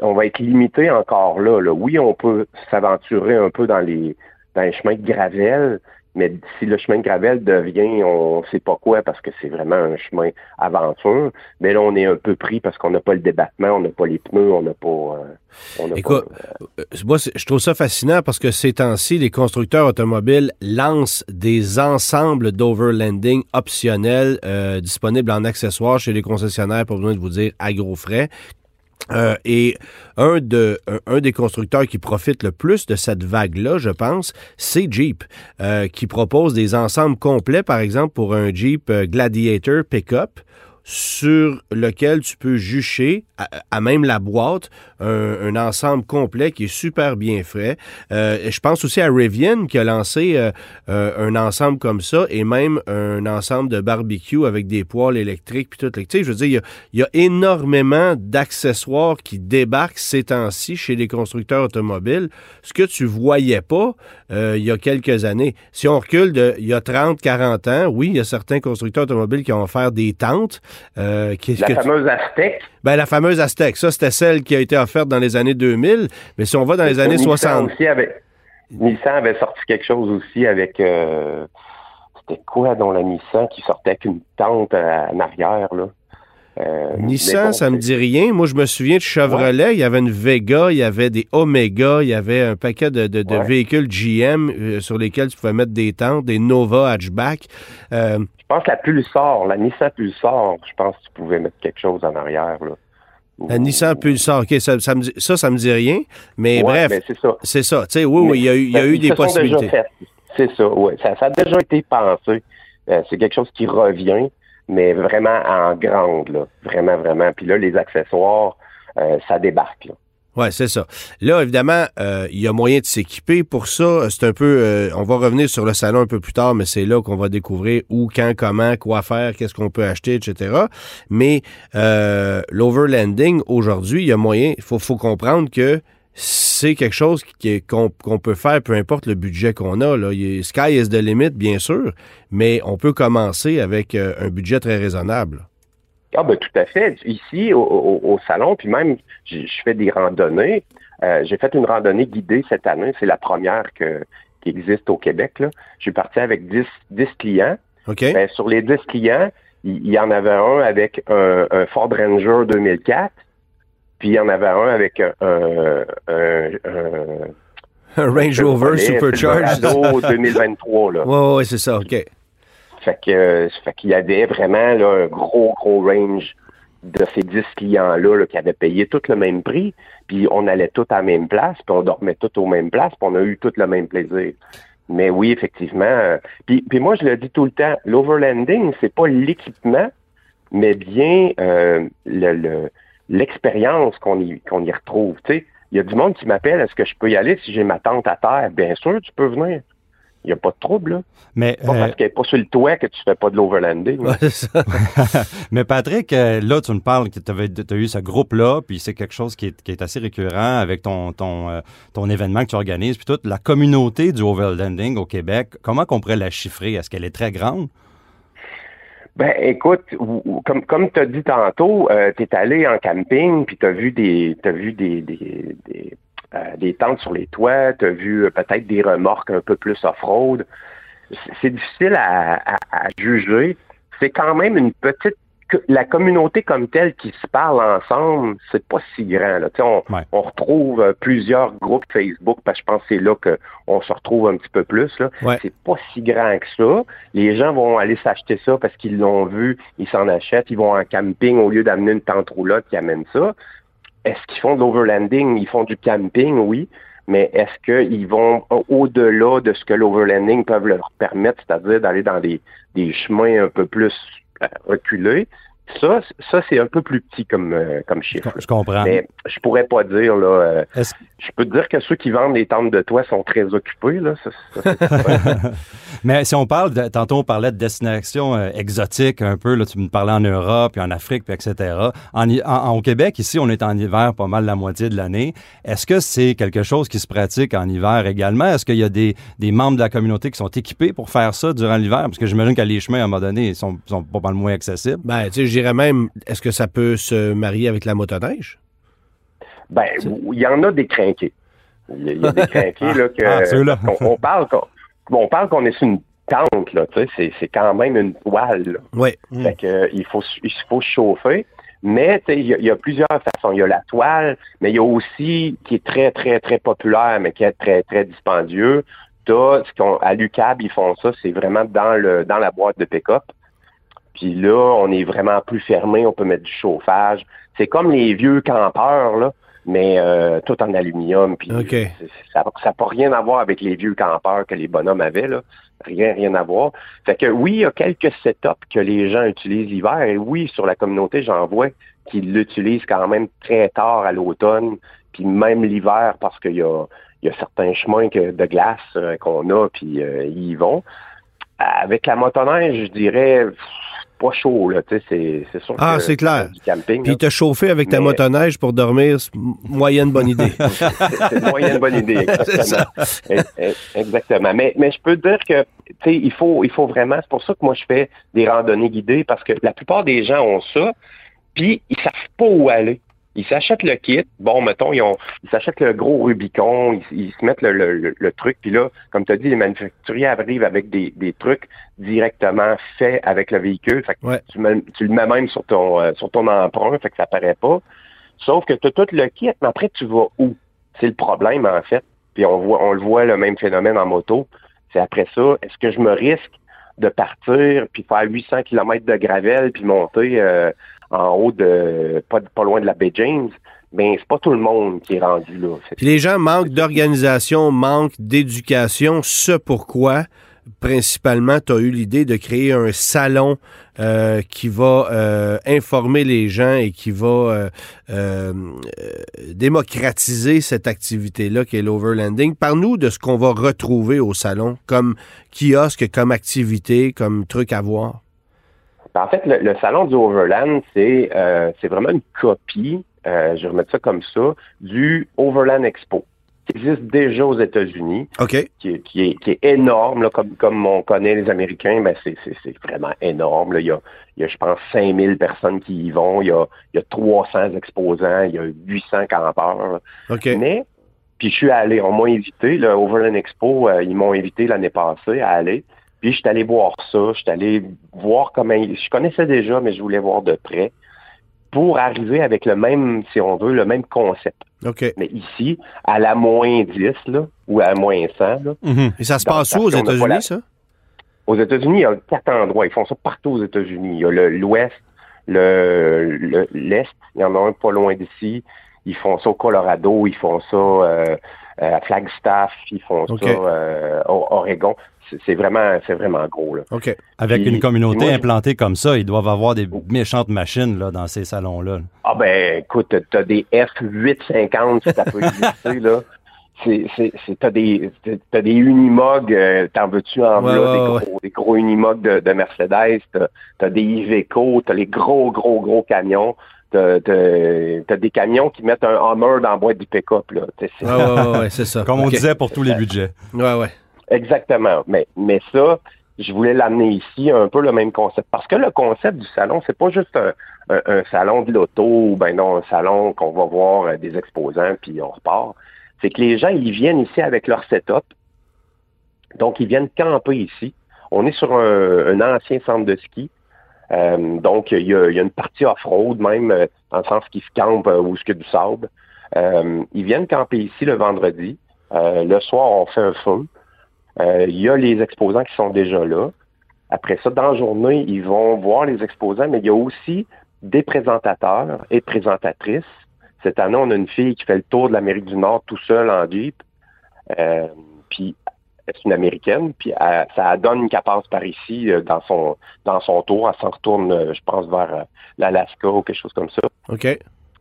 on va être limité encore là, là. Oui, on peut s'aventurer un peu dans les dans les chemins de gravel, mais si le chemin de gravel devient on sait pas quoi parce que c'est vraiment un chemin aventure, mais là on est un peu pris parce qu'on n'a pas le débattement, on n'a pas les pneus, on n'a pas euh, on Écoute, pas, euh, moi, je trouve ça fascinant parce que ces temps-ci, les constructeurs automobiles lancent des ensembles d'overlanding optionnels euh, disponibles en accessoires chez les concessionnaires, pour besoin de vous dire, à gros frais. Euh, et un, de, un, des constructeurs qui profite le plus de cette vague-là, je pense, c'est Jeep, euh, qui propose des ensembles complets, par exemple, pour un Jeep euh, Gladiator Pickup sur lequel tu peux jucher à, même la boîte un, ensemble complet qui est super bien fait. Euh, je pense aussi à Rivian qui a lancé euh, euh, un ensemble comme ça et même un ensemble de barbecue avec des poêles électriques puis tout. Tu je veux dire, il y a, énormément d'accessoires qui débarquent ces temps-ci chez les constructeurs automobiles, ce que tu voyais pas il y a quelques années. Si on recule de il y a 30, 40 ans, oui, il y a certains constructeurs automobiles qui ont offert des tentes, euh, la fameuse Aztec. Ben, la fameuse Aztec. Ça, c'était celle qui a été offerte dans les années 2000. Mais si on va dans les années 60. Aussi Nissan avait sorti quelque chose aussi avec. Euh, c'était quoi dans la Nissan qui sortait avec une tente en arrière, là? Euh, Nissan, ça me dit rien. Moi, je me souviens de Chevrolet. Il y avait une Vega, il y avait des Omega, il y avait un paquet de, véhicules GM euh, sur lesquels tu pouvais mettre des tentes, des Nova hatchback. Euh, je pense que la Pulsar, la Nissan Pulsar, je pense que tu pouvais mettre quelque chose en arrière. Là. La Nissan Pulsar, OK, ça, ça, me, ça, ça me dit rien. Mais bref, ben, c'est ça. C'est ça. Tu sais, oui, oui, il y a eu, il y a eu des possibilités. C'est ça, oui. Ça, ça, a déjà été pensé. c'est quelque chose qui revient mais vraiment en grande, là. Vraiment, vraiment. Puis là, les accessoires, euh, ça débarque, là. Oui, c'est ça. Là, évidemment, euh, il y a moyen de s'équiper pour ça. C'est un peu, euh, on va revenir sur le salon un peu plus tard, mais c'est là qu'on va découvrir où, quand, comment, quoi faire, qu'est-ce qu'on peut acheter, etc. Mais euh, l'overlanding, aujourd'hui, il y a moyen, il faut, faut comprendre que c'est quelque chose qu'on peut faire, peu importe le budget qu'on a. Là. Sky is the limit, bien sûr, mais on peut commencer avec euh, un budget très raisonnable. Ah ben tout à fait. Ici, au, salon, puis même, je fais des randonnées. Euh, j'ai fait une randonnée guidée cette année. C'est la première que, qui existe au Québec. Je suis parti avec 10, 10 clients. Ben, sur les 10 clients, il y, en avait un avec un, un Ford Ranger 2004 puis il y en avait un avec un, un, un, Range Rover Supercharged. 2023, là. Oui, ouais, c'est ça, OK. Fait que, fait qu'il y avait vraiment là, un gros, gros range de ces 10 clients-là qui avaient payé tout le même prix, puis on allait tous à la même place, puis on dormait tous aux mêmes places, puis on a eu tout le même plaisir. Mais oui, effectivement. Euh, puis, puis moi, je le dis tout le temps, l'overlanding, c'est pas l'équipement, mais bien euh, le, le l'expérience qu'on y, qu'on y retrouve. Tu sais, il y a du monde qui m'appelle, est-ce que je peux y aller si j'ai ma tente à terre? Bien sûr, tu peux venir. Il n'y a pas de trouble, là. Mais, pas parce euh, qu'elle n'est pas sur le toit que tu fais pas de l'overlanding. Mais Patrick, euh, là, tu me parles que tu as eu ce groupe-là, puis c'est quelque chose qui est, qui est, assez récurrent avec ton, ton, euh, ton événement que tu organises, puis toute la communauté du overlanding au Québec, comment qu'on pourrait la chiffrer? Est-ce qu'elle est très grande? Ben, écoute, comme comme tu as dit tantôt, euh, tu es allé en camping, puis tu as vu des t'as vu des des, des, euh, des, tentes sur les toits, tu as vu euh, peut-être des remorques un peu plus off-road. C'est difficile à, à juger. C'est quand même une petite la communauté comme telle qui se parle ensemble, c'est pas si grand. Là. On, on retrouve euh, plusieurs groupes Facebook, parce que je pense que c'est là qu'on se retrouve un petit peu plus. Là. C'est pas si grand que ça. Les gens vont aller s'acheter ça parce qu'ils l'ont vu, ils s'en achètent, ils vont en camping au lieu d'amener une tente roulotte qui amène ça. Est-ce qu'ils font de l'overlanding? Ils font du camping, oui. Mais est-ce qu'ils vont au-delà de ce que l'overlanding peut leur permettre, c'est-à-dire d'aller dans des, des chemins un peu plus reculer. Ça, ça c'est un peu plus petit comme, euh, comme chiffre. Je comprends. Mais je pourrais pas dire, là. Euh, je peux te dire que ceux qui vendent les tentes de toit sont très occupés, là. Mais si on parle, de, tantôt on parlait de destinations euh, exotiques un peu, là, tu me parlais en Europe, puis en Afrique, puis etc. En, au Québec, ici, on est en hiver pas mal la moitié de l'année. Est-ce que c'est quelque chose qui se pratique en hiver également? Est-ce qu'il y a des, des, membres de la communauté qui sont équipés pour faire ça durant l'hiver? Parce que j'imagine que les chemins, à un moment donné, sont, sont pas mal moins accessibles. Ben, tu sais, dirais même, est-ce que ça peut se marier avec la motoneige? Ben, il y en a des crinqués. Il y, a des crinqués, là, que, ah, on, parle qu'on, parle qu'on est sur une tente, là, tu sais, c'est, quand même une toile, Oui. Fait que, il faut, il faut chauffer. Mais il y, y, a plusieurs façons. Il y a la toile, mais il y a aussi qui est très, très, très populaire, mais qui est très, très dispendieux. T'as, à l'UCAB, ils font ça, c'est vraiment dans le dans la boîte de pick-up. Puis là, on est vraiment plus fermé, on peut mettre du chauffage. C'est comme les vieux campeurs, là, mais euh, tout en aluminium. Puis OK. ça n'a pas rien à voir avec les vieux campeurs que les bonhommes avaient, là. Rien, rien à voir. Fait que oui, il y a quelques setups que les gens utilisent l'hiver. Et oui, sur la communauté, j'en vois qui l'utilisent quand même très tard à l'automne, puis même l'hiver, parce qu'il y a, il y a certains chemins que, de glace euh, qu'on a, puis euh, ils y vont. Avec la motoneige, je dirais pff, pas chaud, là. Tu sais, c'est, sûr Ah, c'est clair. du camping. Puis te chauffer avec ta Mais- motoneige pour dormir, c'est moyenne bonne idée. c'est moyenne bonne idée, exactement. Exactement. Mais, mais je peux te dire que, tu sais, il faut, il faut vraiment, c'est pour ça que moi je fais des randonnées guidées, parce que la plupart des gens ont ça, puis ils savent pas où aller. Ils s'achètent le kit. Bon, mettons, ils, ont, ils s'achètent le gros Rubicon, ils, ils se mettent le, le- le- le truc, puis là, comme tu as dit, les manufacturiers arrivent avec des, des trucs directement faits avec le véhicule. Fait que Ouais. tu, mets- tu le mets même sur ton, euh, sur ton emprunt, fait que ça paraît pas. Sauf que tu as tout le kit, mais après, tu vas où? C'est le problème, en fait. Puis on voit, on le voit, le même phénomène en moto. C'est après ça, est-ce que je me risque de partir puis faire 800 km de gravel puis monter euh, en haut de pas, pas loin de la baie James? Ben, c'est pas tout le monde qui est rendu là. Puis les gens manquent d'organisation, manquent d'éducation. Ce pourquoi, principalement, tu as eu l'idée de créer un salon euh, qui va euh, informer les gens et qui va euh, démocratiser cette activité-là qui est l'overlanding. Parle-nous de ce qu'on va retrouver au salon comme kiosque, comme activité, comme truc à voir. En fait, le, le salon du Overland, c'est euh, c'est vraiment une copie, euh, je vais remettre ça comme ça, du Overland Expo, qui existe déjà aux États-Unis. OK. qui est, qui est, qui est énorme, là, comme, comme on connaît les Américains, ben c'est, c'est, c'est vraiment énorme. Là. Il, y a, il y a, je pense, 5000 personnes qui y vont. Il y a, il y a 300 exposants. Il y a 800 campeurs. là. OK. Mais, puis je suis allé, on m'a invité, le Overland Expo, euh, ils m'ont invité l'année passée à aller. Puis je suis allé voir ça, je suis allé voir comment... Je connaissais déjà, mais je voulais voir de près pour arriver avec le même, si on veut, le même concept. OK. Mais ici, à la moins 10, là, ou à moins 100, là, Mhm. Et ça se passe où aux États-Unis, la- ça? Aux États-Unis, il y a quatre endroits. Ils font ça partout aux États-Unis. Il y a le- l'Ouest, le le- l'Est, il y en a un pas loin d'ici. Ils font ça au Colorado, ils font ça euh, à Flagstaff, ils font ça euh, au Oregon. C'est vraiment, c'est vraiment gros. Là. OK. Avec Puis- une communauté moi, implantée comme ça, ils doivent avoir des méchantes machines là, dans ces salons-là. Ah ben, écoute, t'as des F850 si ça peut exister, là. C'est, t'as des, t'as des Unimog, euh, t'en veux-tu en Ouais, voilà, ouais, des, ouais. gros, des gros Unimog de, de Mercedes, t'as, t'as des Iveco, t'as les gros, gros, gros camions, t'as, t'as, t'as des camions qui mettent un Hummer dans la boîte du pick-up, là. C'est- Ouais, ouais, ouais, ouais, c'est ça. Comme on disait pour tous les budgets. Ouais, ouais. Exactement. Mais, mais ça, je voulais l'amener ici, un peu le même concept. Parce que le concept du salon, c'est pas juste un, un- salon de l'auto ou ben non, un salon qu'on va voir euh, des exposants puis on repart. C'est que les gens, ils viennent ici avec leur setup. Donc, ils viennent camper ici. On est sur un, un ancien centre de ski. Euh, donc, il y, a, y a une partie off-road même, euh, dans le sens qu'ils se campent euh, il y a du sable. Euh, ils viennent camper ici le vendredi. Euh, le soir, on fait un feu. Euh, Il y a les exposants qui sont déjà là. Après ça, dans la journée, ils vont voir les exposants, mais il y a aussi des présentateurs et présentatrices. Cette année, on a une fille qui fait le tour de l'Amérique du Nord tout seul en Jeep. Euh, puis c'est une Américaine, puis elle- ça donne qu'elle passe par ici euh, dans son dans son tour. Elle s'en retourne, euh, je pense, vers l'Alaska ou quelque chose comme ça. OK.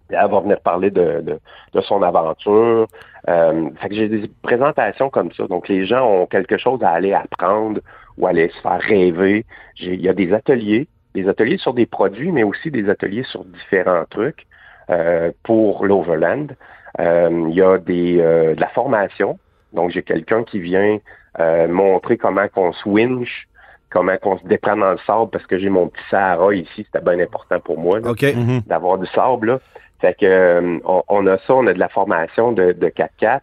Elle va venir parler de, de, de son aventure. Euh, fait que j'ai des présentations comme ça. Donc, les gens ont quelque chose à aller apprendre ou aller se faire rêver. Il y a des ateliers, des ateliers sur des produits, mais aussi des ateliers sur différents trucs euh, pour l'Overland. Euh, il y a des, euh, de la formation. Donc, j'ai quelqu'un qui vient euh, montrer comment qu'on se winch, comment qu'on se déprend dans le sable, parce que j'ai mon petit Sahara ici, c'était bien important pour moi. là OK. Mhm. d'avoir du sable. Là. Fait que euh, on, on a ça, on a de la formation de, de 4x4.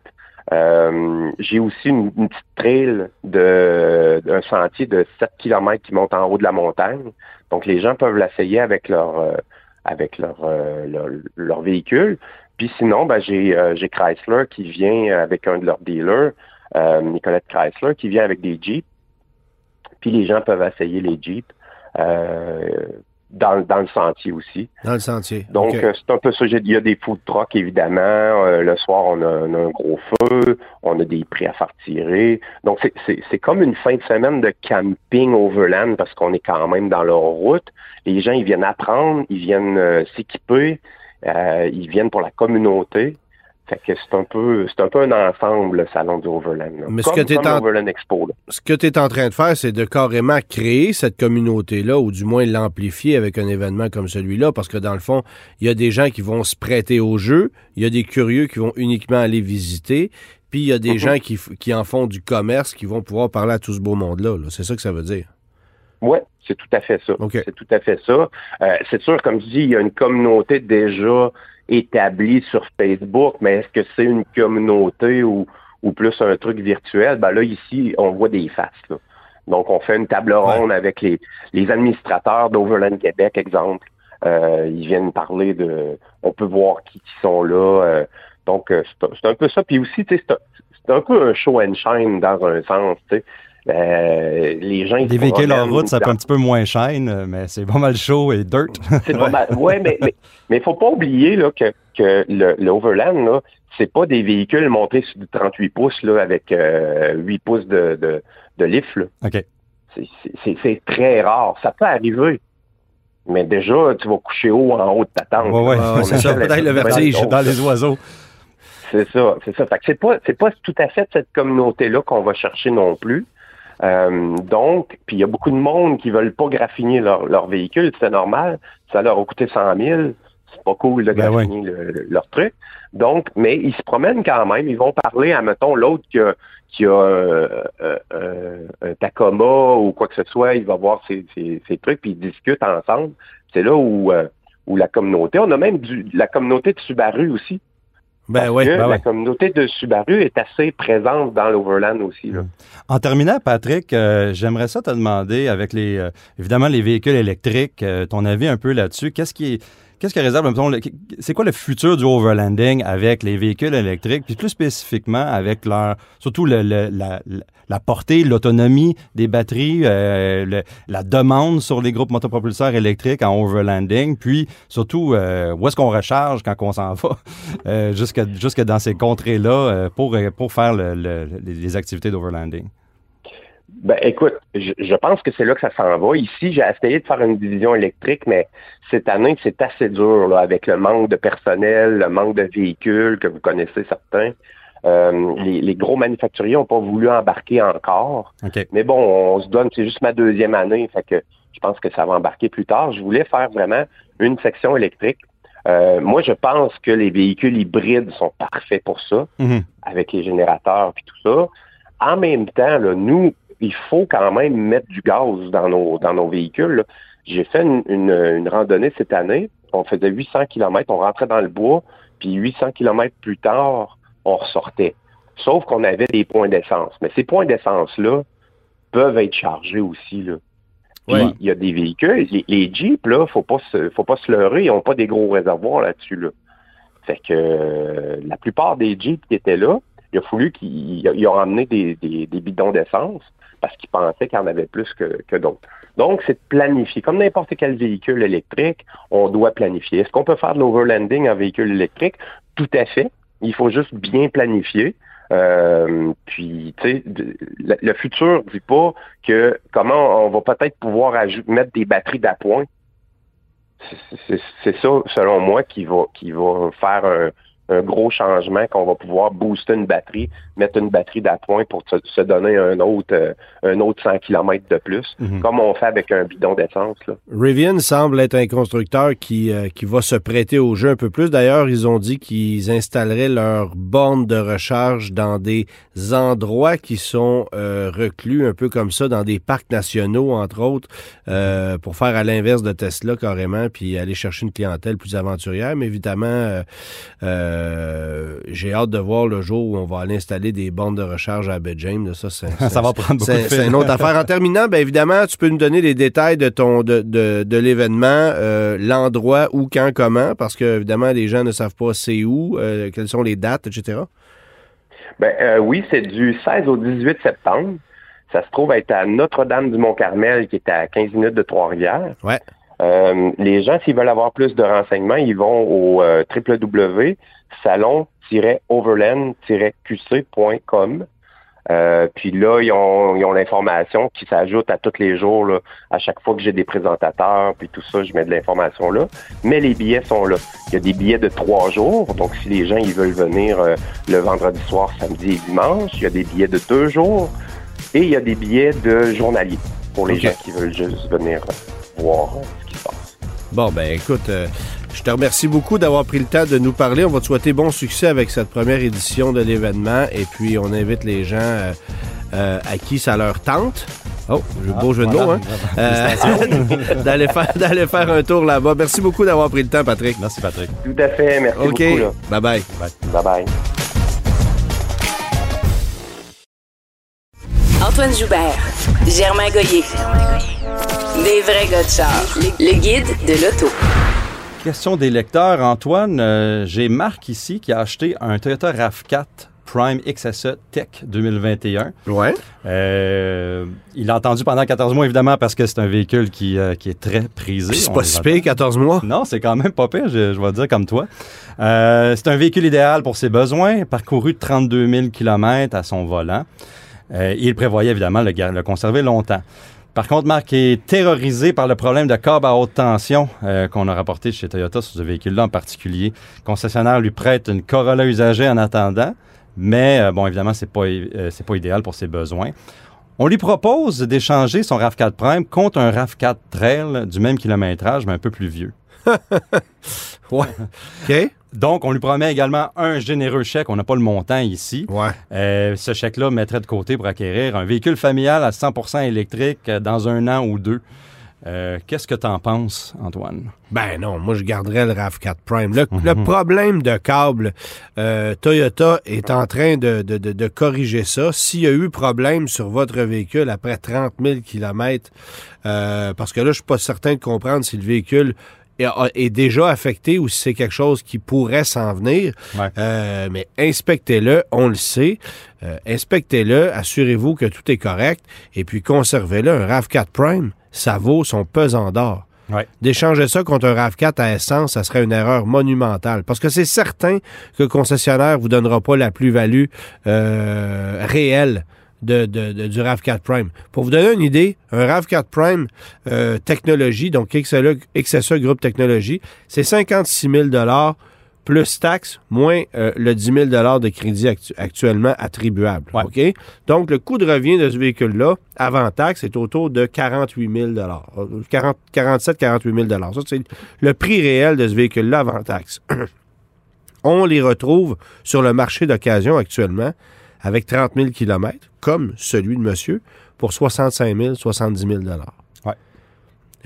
Euh, j'ai aussi une, une petite trail d'un sentier de 7 km qui monte en haut de la montagne. Donc les gens peuvent l'essayer avec leur euh, avec leur, euh, leur véhicule. Puis sinon, ben, j'ai euh, j'ai Chrysler qui vient avec un de leurs dealers, euh, Nicolette Chrysler, qui vient avec des Jeeps. Puis les gens peuvent essayer les Jeeps. Dans, dans le sentier aussi. Dans le sentier. Donc, OK. c'est un peu ça. Il y a des food trucks, évidemment. Euh, le soir, on a, on a un gros feu. On a des prix à faire tirer. Donc, c'est- c'est c'est comme une fin de semaine de camping overland parce qu'on est quand même dans leur route. Les gens, ils viennent apprendre, ils viennent euh, s'équiper, euh, ils viennent pour la communauté. C'est un peu c'est un peu un ensemble, le salon du Overland. là. Mais ce comme, que t'es comme en- l'Overland Expo. là. Ce que tu es en train de faire, c'est de carrément créer cette communauté-là, ou du moins l'amplifier avec un événement comme celui-là, parce que dans le fond, il y a des gens qui vont se prêter au jeu, il y a des curieux qui vont uniquement aller visiter, puis il y a des Mhm. gens qui, qui en font du commerce, qui vont pouvoir parler à tout ce beau monde-là. là. C'est ça que ça veut dire. Oui, c'est tout à fait ça. C'est tout à fait ça. Euh, c'est sûr, comme je dis, il y a une communauté déjà établie sur Facebook, mais est-ce que c'est une communauté ou, ou plus un truc virtuel? Ben là, ici, on voit des faces. là. Donc, on fait une table ronde avec les, les administrateurs d'Overland Québec, exemple. Euh, ils viennent parler de... On peut voir qui, qui sont là. euh, donc, euh, c'est un peu ça. Puis aussi, c'est un, un peu un show and shine dans un sens. Euh, les gens, en promènent route, ça dans- peut un petit peu moins chaîne, euh, mais c'est pas mal chaud et dirt. c'est pas mal. Ouais, mais mais mais faut pas oublier là que que le l'Overland là, c'est pas des véhicules montés sur du 38 pouces là avec euh, 8 pouces de de, de lift là. OK. C'est- très rare. Ça peut arriver. Mais déjà, tu vas coucher haut en haut de ta tente. Là. Ouais, On c'est ça, peut-être le vertige. Dans les oiseaux. c'est ça, c'est ça. Fait que c'est pas, c'est pas tout à fait cette communauté-là qu'on va chercher non plus. Euh, donc, puis il y a beaucoup de monde qui veulent pas graffiner leur, leur véhicule, c'est normal. Ça leur a coûté 100 000. C'est pas cool de Ben graffiner le- le- leur truc. Donc, mais ils se promènent quand même. Ils vont parler à, mettons, l'autre qui a, qui a euh, euh, euh, un Tacoma ou quoi que ce soit. Il va voir ses, ses- ses trucs, puis ils discutent ensemble. C'est là où, euh, où la communauté, on a même du, la communauté de Subaru aussi. Ben oui. ben la ouais. communauté de Subaru est assez présente dans l'Overland aussi. Là. En terminant, Patrick, euh, j'aimerais ça te demander, avec les euh, évidemment les véhicules électriques, euh, ton avis un peu là-dessus. Qu'est-ce qui est Qu'est-ce que réserve, c'est quoi le futur du overlanding avec les véhicules électriques, puis plus spécifiquement avec leur, surtout la, portée, l'autonomie des batteries, euh, la demande sur les groupes motopropulseurs électriques en overlanding, puis surtout euh, où est-ce qu'on recharge quand on s'en va euh, jusque, jusque dans ces contrées-là pour, pour faire le- le- les les activités d'overlanding? Ben, écoute, je, je pense que c'est là que ça s'en va. Ici, j'ai essayé de faire une division électrique, mais cette année, c'est assez dur là, avec le manque de personnel, le manque de véhicules que vous connaissez certains. Euh, les, les gros manufacturiers n'ont pas voulu embarquer encore. OK. Mais bon, on se donne, c'est juste ma deuxième année, fait que je pense que ça va embarquer plus tard. Je voulais faire vraiment une section électrique. Euh, moi, je pense que les véhicules hybrides sont parfaits pour ça, Mhm. avec les générateurs et tout ça. En même temps, là, nous, il faut quand même mettre du gaz dans nos, dans nos véhicules. J'ai fait une, une, une randonnée cette année. On faisait 800 km, on rentrait dans le bois, puis 800 km plus tard, on ressortait. Sauf qu'on avait des points d'essence. Mais ces points d'essence-là peuvent être chargés aussi. Là. Puis, Ouais. Il y a des véhicules, les, les Jeeps, là, faut pas se, faut pas se leurrer, ils n'ont pas des gros réservoirs là-dessus. Là. Fait que euh, la plupart des Jeeps qui étaient là, il a fallu qu'ils ils ont emmené des, des, des bidons d'essence parce qu'ils pensaient qu'il y en avait plus que, que d'autres. Donc, c'est de planifier. Comme n'importe quel véhicule électrique, on doit planifier. Est-ce qu'on peut faire de l'overlanding en véhicule électrique? Tout à fait. Il faut juste bien planifier. Euh, puis, tu sais, le, le futur dit pas que comment on va peut-être pouvoir mettre des batteries d'appoint. C'est ça, selon moi, qui va qui va faire un, un gros changement, qu'on va pouvoir booster une batterie, mettre une batterie d'appoint pour se, se donner un autre euh, un autre 100 km de plus, Mhm. comme on fait avec un bidon d'essence. Rivian semble être un constructeur qui, euh, qui va se prêter au jeu un peu plus. D'ailleurs, ils ont dit qu'ils installeraient leurs bornes de recharge dans des endroits qui sont euh, reclus, un peu comme ça, dans des parcs nationaux, entre autres, euh, pour faire à l'inverse de Tesla carrément, puis aller chercher une clientèle plus aventurière. Mais évidemment, euh, euh, j'ai hâte de voir le jour où on va aller installer des bornes de recharge à là. Ça, Ça va prendre beaucoup de c'est une autre affaire. En terminant, bien évidemment, tu peux nous donner les détails de ton de, de, de l'événement, euh, l'endroit, où, quand, comment, parce que évidemment, les gens ne savent pas c'est où, euh, quelles sont les dates, etc. Ben euh, oui, c'est du 16 au 18 septembre. Ça se trouve être à Notre-Dame-du-Mont-Carmel, qui est à 15 minutes de Trois-Rivières. Ouais. Euh, les gens, s'ils veulent avoir plus de renseignements, ils vont au euh, www.salon-overland-qc.com. Euh, puis là, ils ont, ils ont l'information qui s'ajoute à tous les jours. Là. À chaque fois que j'ai des présentateurs, puis tout ça, je mets de l'information là. Mais les billets sont là. Il y a des billets de trois jours. Donc, si les gens ils veulent venir euh, le vendredi soir, samedi et dimanche, il y a des billets de deux jours. Et il y a des billets de journaliers pour les gens qui veulent juste venir voir Bon, ben écoute, euh, je te remercie beaucoup d'avoir pris le temps de nous parler. On va te souhaiter bon succès avec cette première édition de l'événement. Et puis, on invite les gens euh, euh, à qui ça leur tente. Oh, beau jeu de mots, hein? Euh, d'aller faire, d'aller faire un tour là-bas. Merci beaucoup d'avoir pris le temps, Patrick. Merci, Patrick. Tout à fait. Merci OK. beaucoup. Là. Bye-bye. Bye bye. Antoine Joubert, Germain Goyer. Des vrais gars de char. Le guide de l'auto. Question des lecteurs, Antoine. euh, J'ai Marc ici qui a acheté un Toyota RAV4 Prime XSE Tech 2021. Ouais. Euh, il a entendu pendant 14 mois, évidemment, parce que c'est un véhicule qui, euh, qui est très prisé. C'est pas si entend. pire, 14 mois. Non, c'est quand même pas pire, je, je vais dire comme toi. Euh, c'est un véhicule idéal pour ses besoins, parcouru de 32 000 km à son volant. Euh, il prévoyait évidemment le, le conserver longtemps. Par contre, Marc est terrorisé par le problème de câble à haute tension euh, qu'on a rapporté chez Toyota sur ce véhicule-là en particulier. Le concessionnaire lui prête une Corolla usagée en attendant, mais euh, bon, évidemment, c'est pas, euh, c'est pas idéal pour ses besoins. On lui propose d'échanger son RAV4 Prime contre un RAV4 Trail du même kilométrage, mais un peu plus vieux. Ouais. OK. Donc, on lui promet également un généreux chèque. On n'a pas le montant ici. Ouais. Euh, ce chèque-là mettrait de côté pour acquérir un véhicule familial à 100% électrique euh, dans un an ou deux. Euh, Qu'est-ce que tu en penses, Antoine? Ben non, moi je garderais le RAV4 Prime. Le, le problème de câble, euh, Toyota est en train de, de- de- de corriger ça. S'il y a eu problème sur votre véhicule après 30 000 km, euh, parce que là, je suis pas certain de comprendre si le véhicule est, déjà affecté ou si c'est quelque chose qui pourrait s'en venir. Ouais. Euh, mais inspectez-le, on le sait. Euh, inspectez-le, assurez-vous que tout est correct et puis conservez-le. Un RAV4 Prime, ça vaut son pesant d'or. Ouais. D'échanger ça contre un RAV4 à essence, ça serait une erreur monumentale. Parce que c'est certain que le concessionnaire vous donnera pas la plus-value euh, réelle de, de- de- du RAV4 Prime. Pour vous donner une idée, un RAV4 Prime euh, technologie, donc XSE, XSE Groupe Technologie, c'est 56 000 plus taxes, moins euh, le 10 000 de crédit actu- actuellement attribuable. Ouais. OK? Donc, le coût de revient de ce véhicule-là, avant taxe, est autour de 48 000 euh, 40 47 48 000 Ça, c'est le prix réel de ce véhicule-là avant taxe. On les retrouve sur le marché d'occasion actuellement avec 30 000 km, comme celui de monsieur, pour 65 000 70 000 Ouais.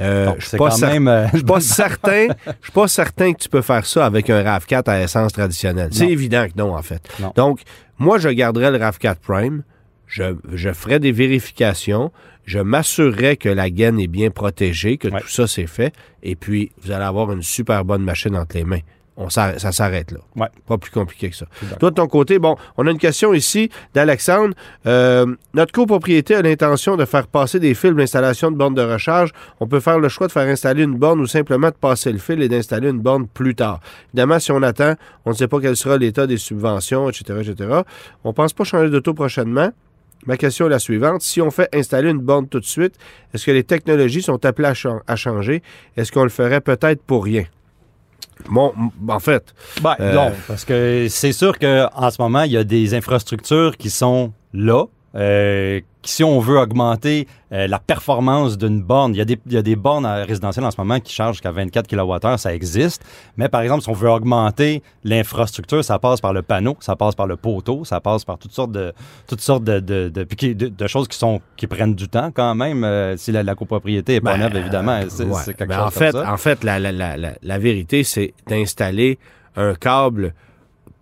Euh, Donc, je suis pas cer- même... euh, pas certain, je suis pas certain que tu peux faire ça avec un RAV4 à essence traditionnelle. C'est évident que non, en fait. Non. Donc, moi, je garderais le RAV4 Prime. Je, je ferais des vérifications. Je m'assurerais que la gaine est bien protégée, que Ouais. tout ça c'est fait. Et puis, vous allez avoir une super bonne machine entre les mains. On s'arrête- ça s'arrête là. Ouais. Pas plus compliqué que ça. Toi, de ton côté, bon, on a une question ici d'Alexandre. Euh, notre copropriété a l'intention de faire passer des fils d'installation de bornes de recharge. On peut faire le choix de faire installer une borne ou simplement de passer le fil et d'installer une borne plus tard. Évidemment, si on attend, on ne sait pas quel sera l'état des subventions, etc., etc. On pense pas changer d'auto prochainement. Ma question est la suivante. Si on fait installer une borne tout de suite, est-ce que les technologies sont appelées à changer? Est-ce qu'on le ferait peut-être pour rien? Bon, en fait, Ben, Euh, non, parce que c'est sûr qu'en ce moment, il y a des infrastructures qui sont là. euh, si on veut augmenter euh, la performance d'une borne, il y, a des, il y a des bornes euh, résidentielles en ce moment qui chargent jusqu'à 24 kWh, ça existe. Mais par exemple, si on veut augmenter l'infrastructure, ça passe par le panneau, ça passe par le poteau, ça passe par toutes sortes de toutes sortes de, de, de- choses qui sont qui prennent du temps quand même. euh, si la, la copropriété est pas Ben, neuve, évidemment, c'est Ouais. quelque Ben, chose en fait, comme ça. En fait, la, la, la vérité, c'est d'installer un câble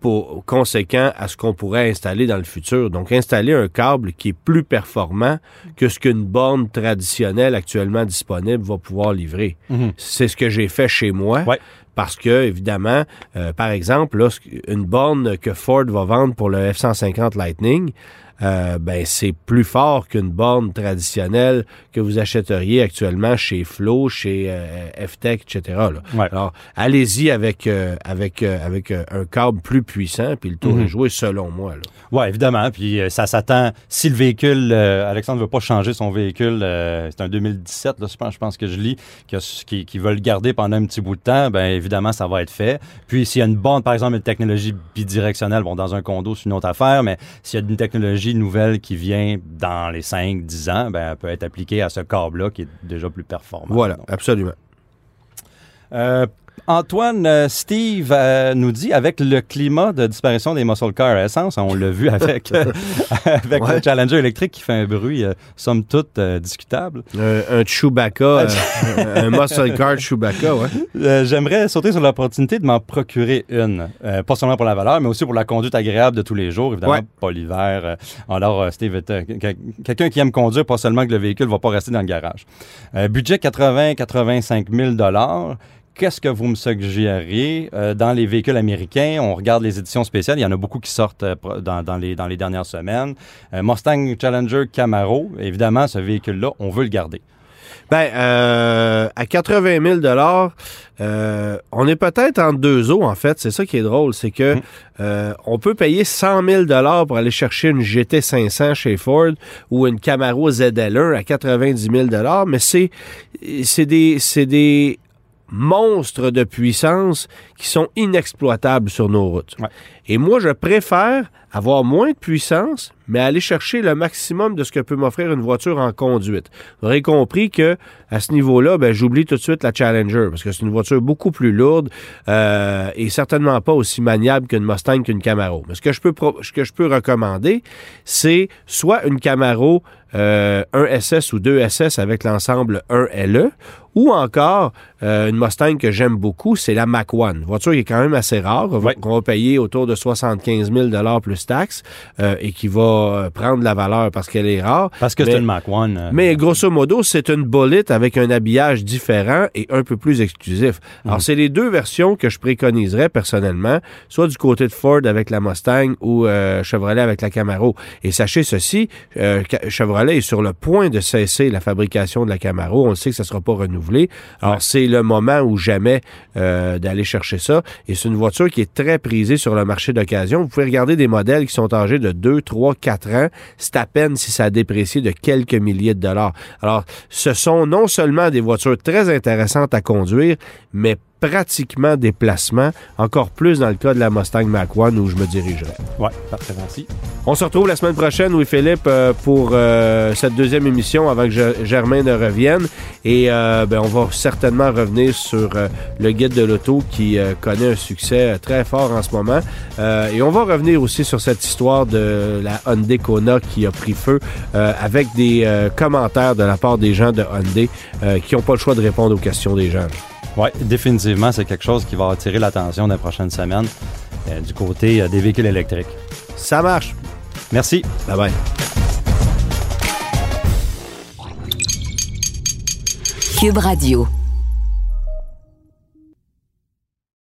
pour, conséquent à ce qu'on pourrait installer dans le futur. Donc, installer un câble qui est plus performant que ce qu'une borne traditionnelle actuellement disponible va pouvoir livrer. Mhm. C'est ce que j'ai fait chez moi. Ouais. Parce que, évidemment, euh, par exemple, là, une borne que Ford va vendre pour le F-150 Lightning, euh, ben c'est plus fort qu'une borne traditionnelle que vous achèteriez actuellement chez Flow, chez euh, FTech, etc. là. Ouais. Alors, allez-y avec, euh, avec, euh, avec un câble plus puissant, puis le tour Mhm. est joué selon moi. Oui, évidemment. Puis ça s'attend. Si le véhicule, Alexandre ne veut pas changer son véhicule, c'est un 2017, là, je pense, je pense que je lis, qui, qui, veut le garder pendant un petit bout de temps, bien évidemment, ça va être fait. Puis s'il y a une borne, par exemple, une technologie bidirectionnelle, bon, dans un condo, c'est une autre affaire, mais s'il y a une technologie nouvelle qui vient dans les 5-10 ans, ben, elle peut être appliquée à ce câble-là qui est déjà plus performant. Voilà, Donc, absolument. euh, Antoine, euh, Steve euh, nous dit avec le climat de disparition des muscle cars à essence, on l'a vu avec, euh, avec Ouais. le Challenger électrique qui fait un bruit, euh, somme toute, discutable. Un, Chewbacca, un muscle car Chewbacca, ouais. J'aimerais sauter sur l'opportunité de m'en procurer une. Pas seulement pour la valeur, mais aussi pour la conduite agréable de tous les jours, évidemment, Ouais. pas l'hiver. Alors, Steve, quelqu'un qui aime conduire, pas seulement que le véhicule va pas rester dans le garage. Budget 80-85 000 Qu'est-ce que vous me suggéreriez euh, dans les véhicules américains? On regarde les éditions spéciales. Il y en a beaucoup qui sortent euh, dans, dans les, dans les dernières semaines. Euh, Mustang Challenger Camaro, évidemment, ce véhicule-là, on veut le garder. Ben, euh, à 80 000 euh, on est peut-être entre deux eaux, en fait. C'est ça qui est drôle, c'est que euh, on peut payer 100 000 pour aller chercher une GT500 chez Ford ou une Camaro ZL1 à 90 000 mais c'est c'est des c'est des monstres de puissance qui sont inexploitables sur nos routes. Et moi, je préfère avoir moins de puissance, mais aller chercher le maximum de ce que peut m'offrir une voiture en conduite. Vous aurez compris que à ce niveau-là, ben, j'oublie tout de suite la Challenger parce que c'est une voiture beaucoup plus lourde euh, et certainement pas aussi maniable qu'une Mustang qu'une Camaro. Mais ce que je peux, ce que je peux recommander, c'est soit une Camaro euh, 1 SS ou 2 SS avec l'ensemble 1 LE ou encore euh, une Mustang que j'aime beaucoup, c'est la Mach 1. Voiture qui est quand même assez rare, qu'on va- Ouais. qu'on va payer autour de 75 000 plus taxes euh, et qui va euh, prendre la valeur parce qu'elle est rare. Parce que c'est une Mach 1. euh, Mais grosso modo, c'est une bolette avec un habillage différent et un peu plus exclusif. Alors, c'est les deux versions que je préconiserais personnellement, soit du côté de Ford avec la Mustang ou euh, Chevrolet avec la Camaro. Et sachez ceci, Chevrolet est sur le point de cesser la fabrication de la Camaro. On le sait que ça ne sera pas renouvelé. Alors, c'est le moment ou jamais d'aller chercher ça. Et c'est une voiture qui est très prisée sur le marché d'occasion. Vous pouvez regarder des modèles qui sont âgés de 2, 3, 4 ans. C'est à peine si ça a déprécié de quelques milliers de dollars. Alors, ce sont non seulement des voitures très intéressantes à conduire, mais pratiquement des placements, encore plus dans le cas de la Mustang Mach-1 où je me dirigerai. Ouais, parfait, merci. On se retrouve la semaine prochaine, Louis-Philippe, euh, pour euh, cette deuxième émission avant que Ge- Germain ne revienne. Et euh, ben, on va certainement revenir sur le guide de l'auto qui connaît un succès très fort en ce moment. Et on va revenir aussi sur cette histoire de la Hyundai Kona qui a pris feu avec des commentaires de la part des gens de Hyundai qui n'ont pas le choix de répondre aux questions des gens. Oui, définitivement, c'est quelque chose qui va attirer l'attention dans les prochaines semaines euh, du côté euh, des véhicules électriques. Ça marche. Merci. Bye bye. Cube Radio.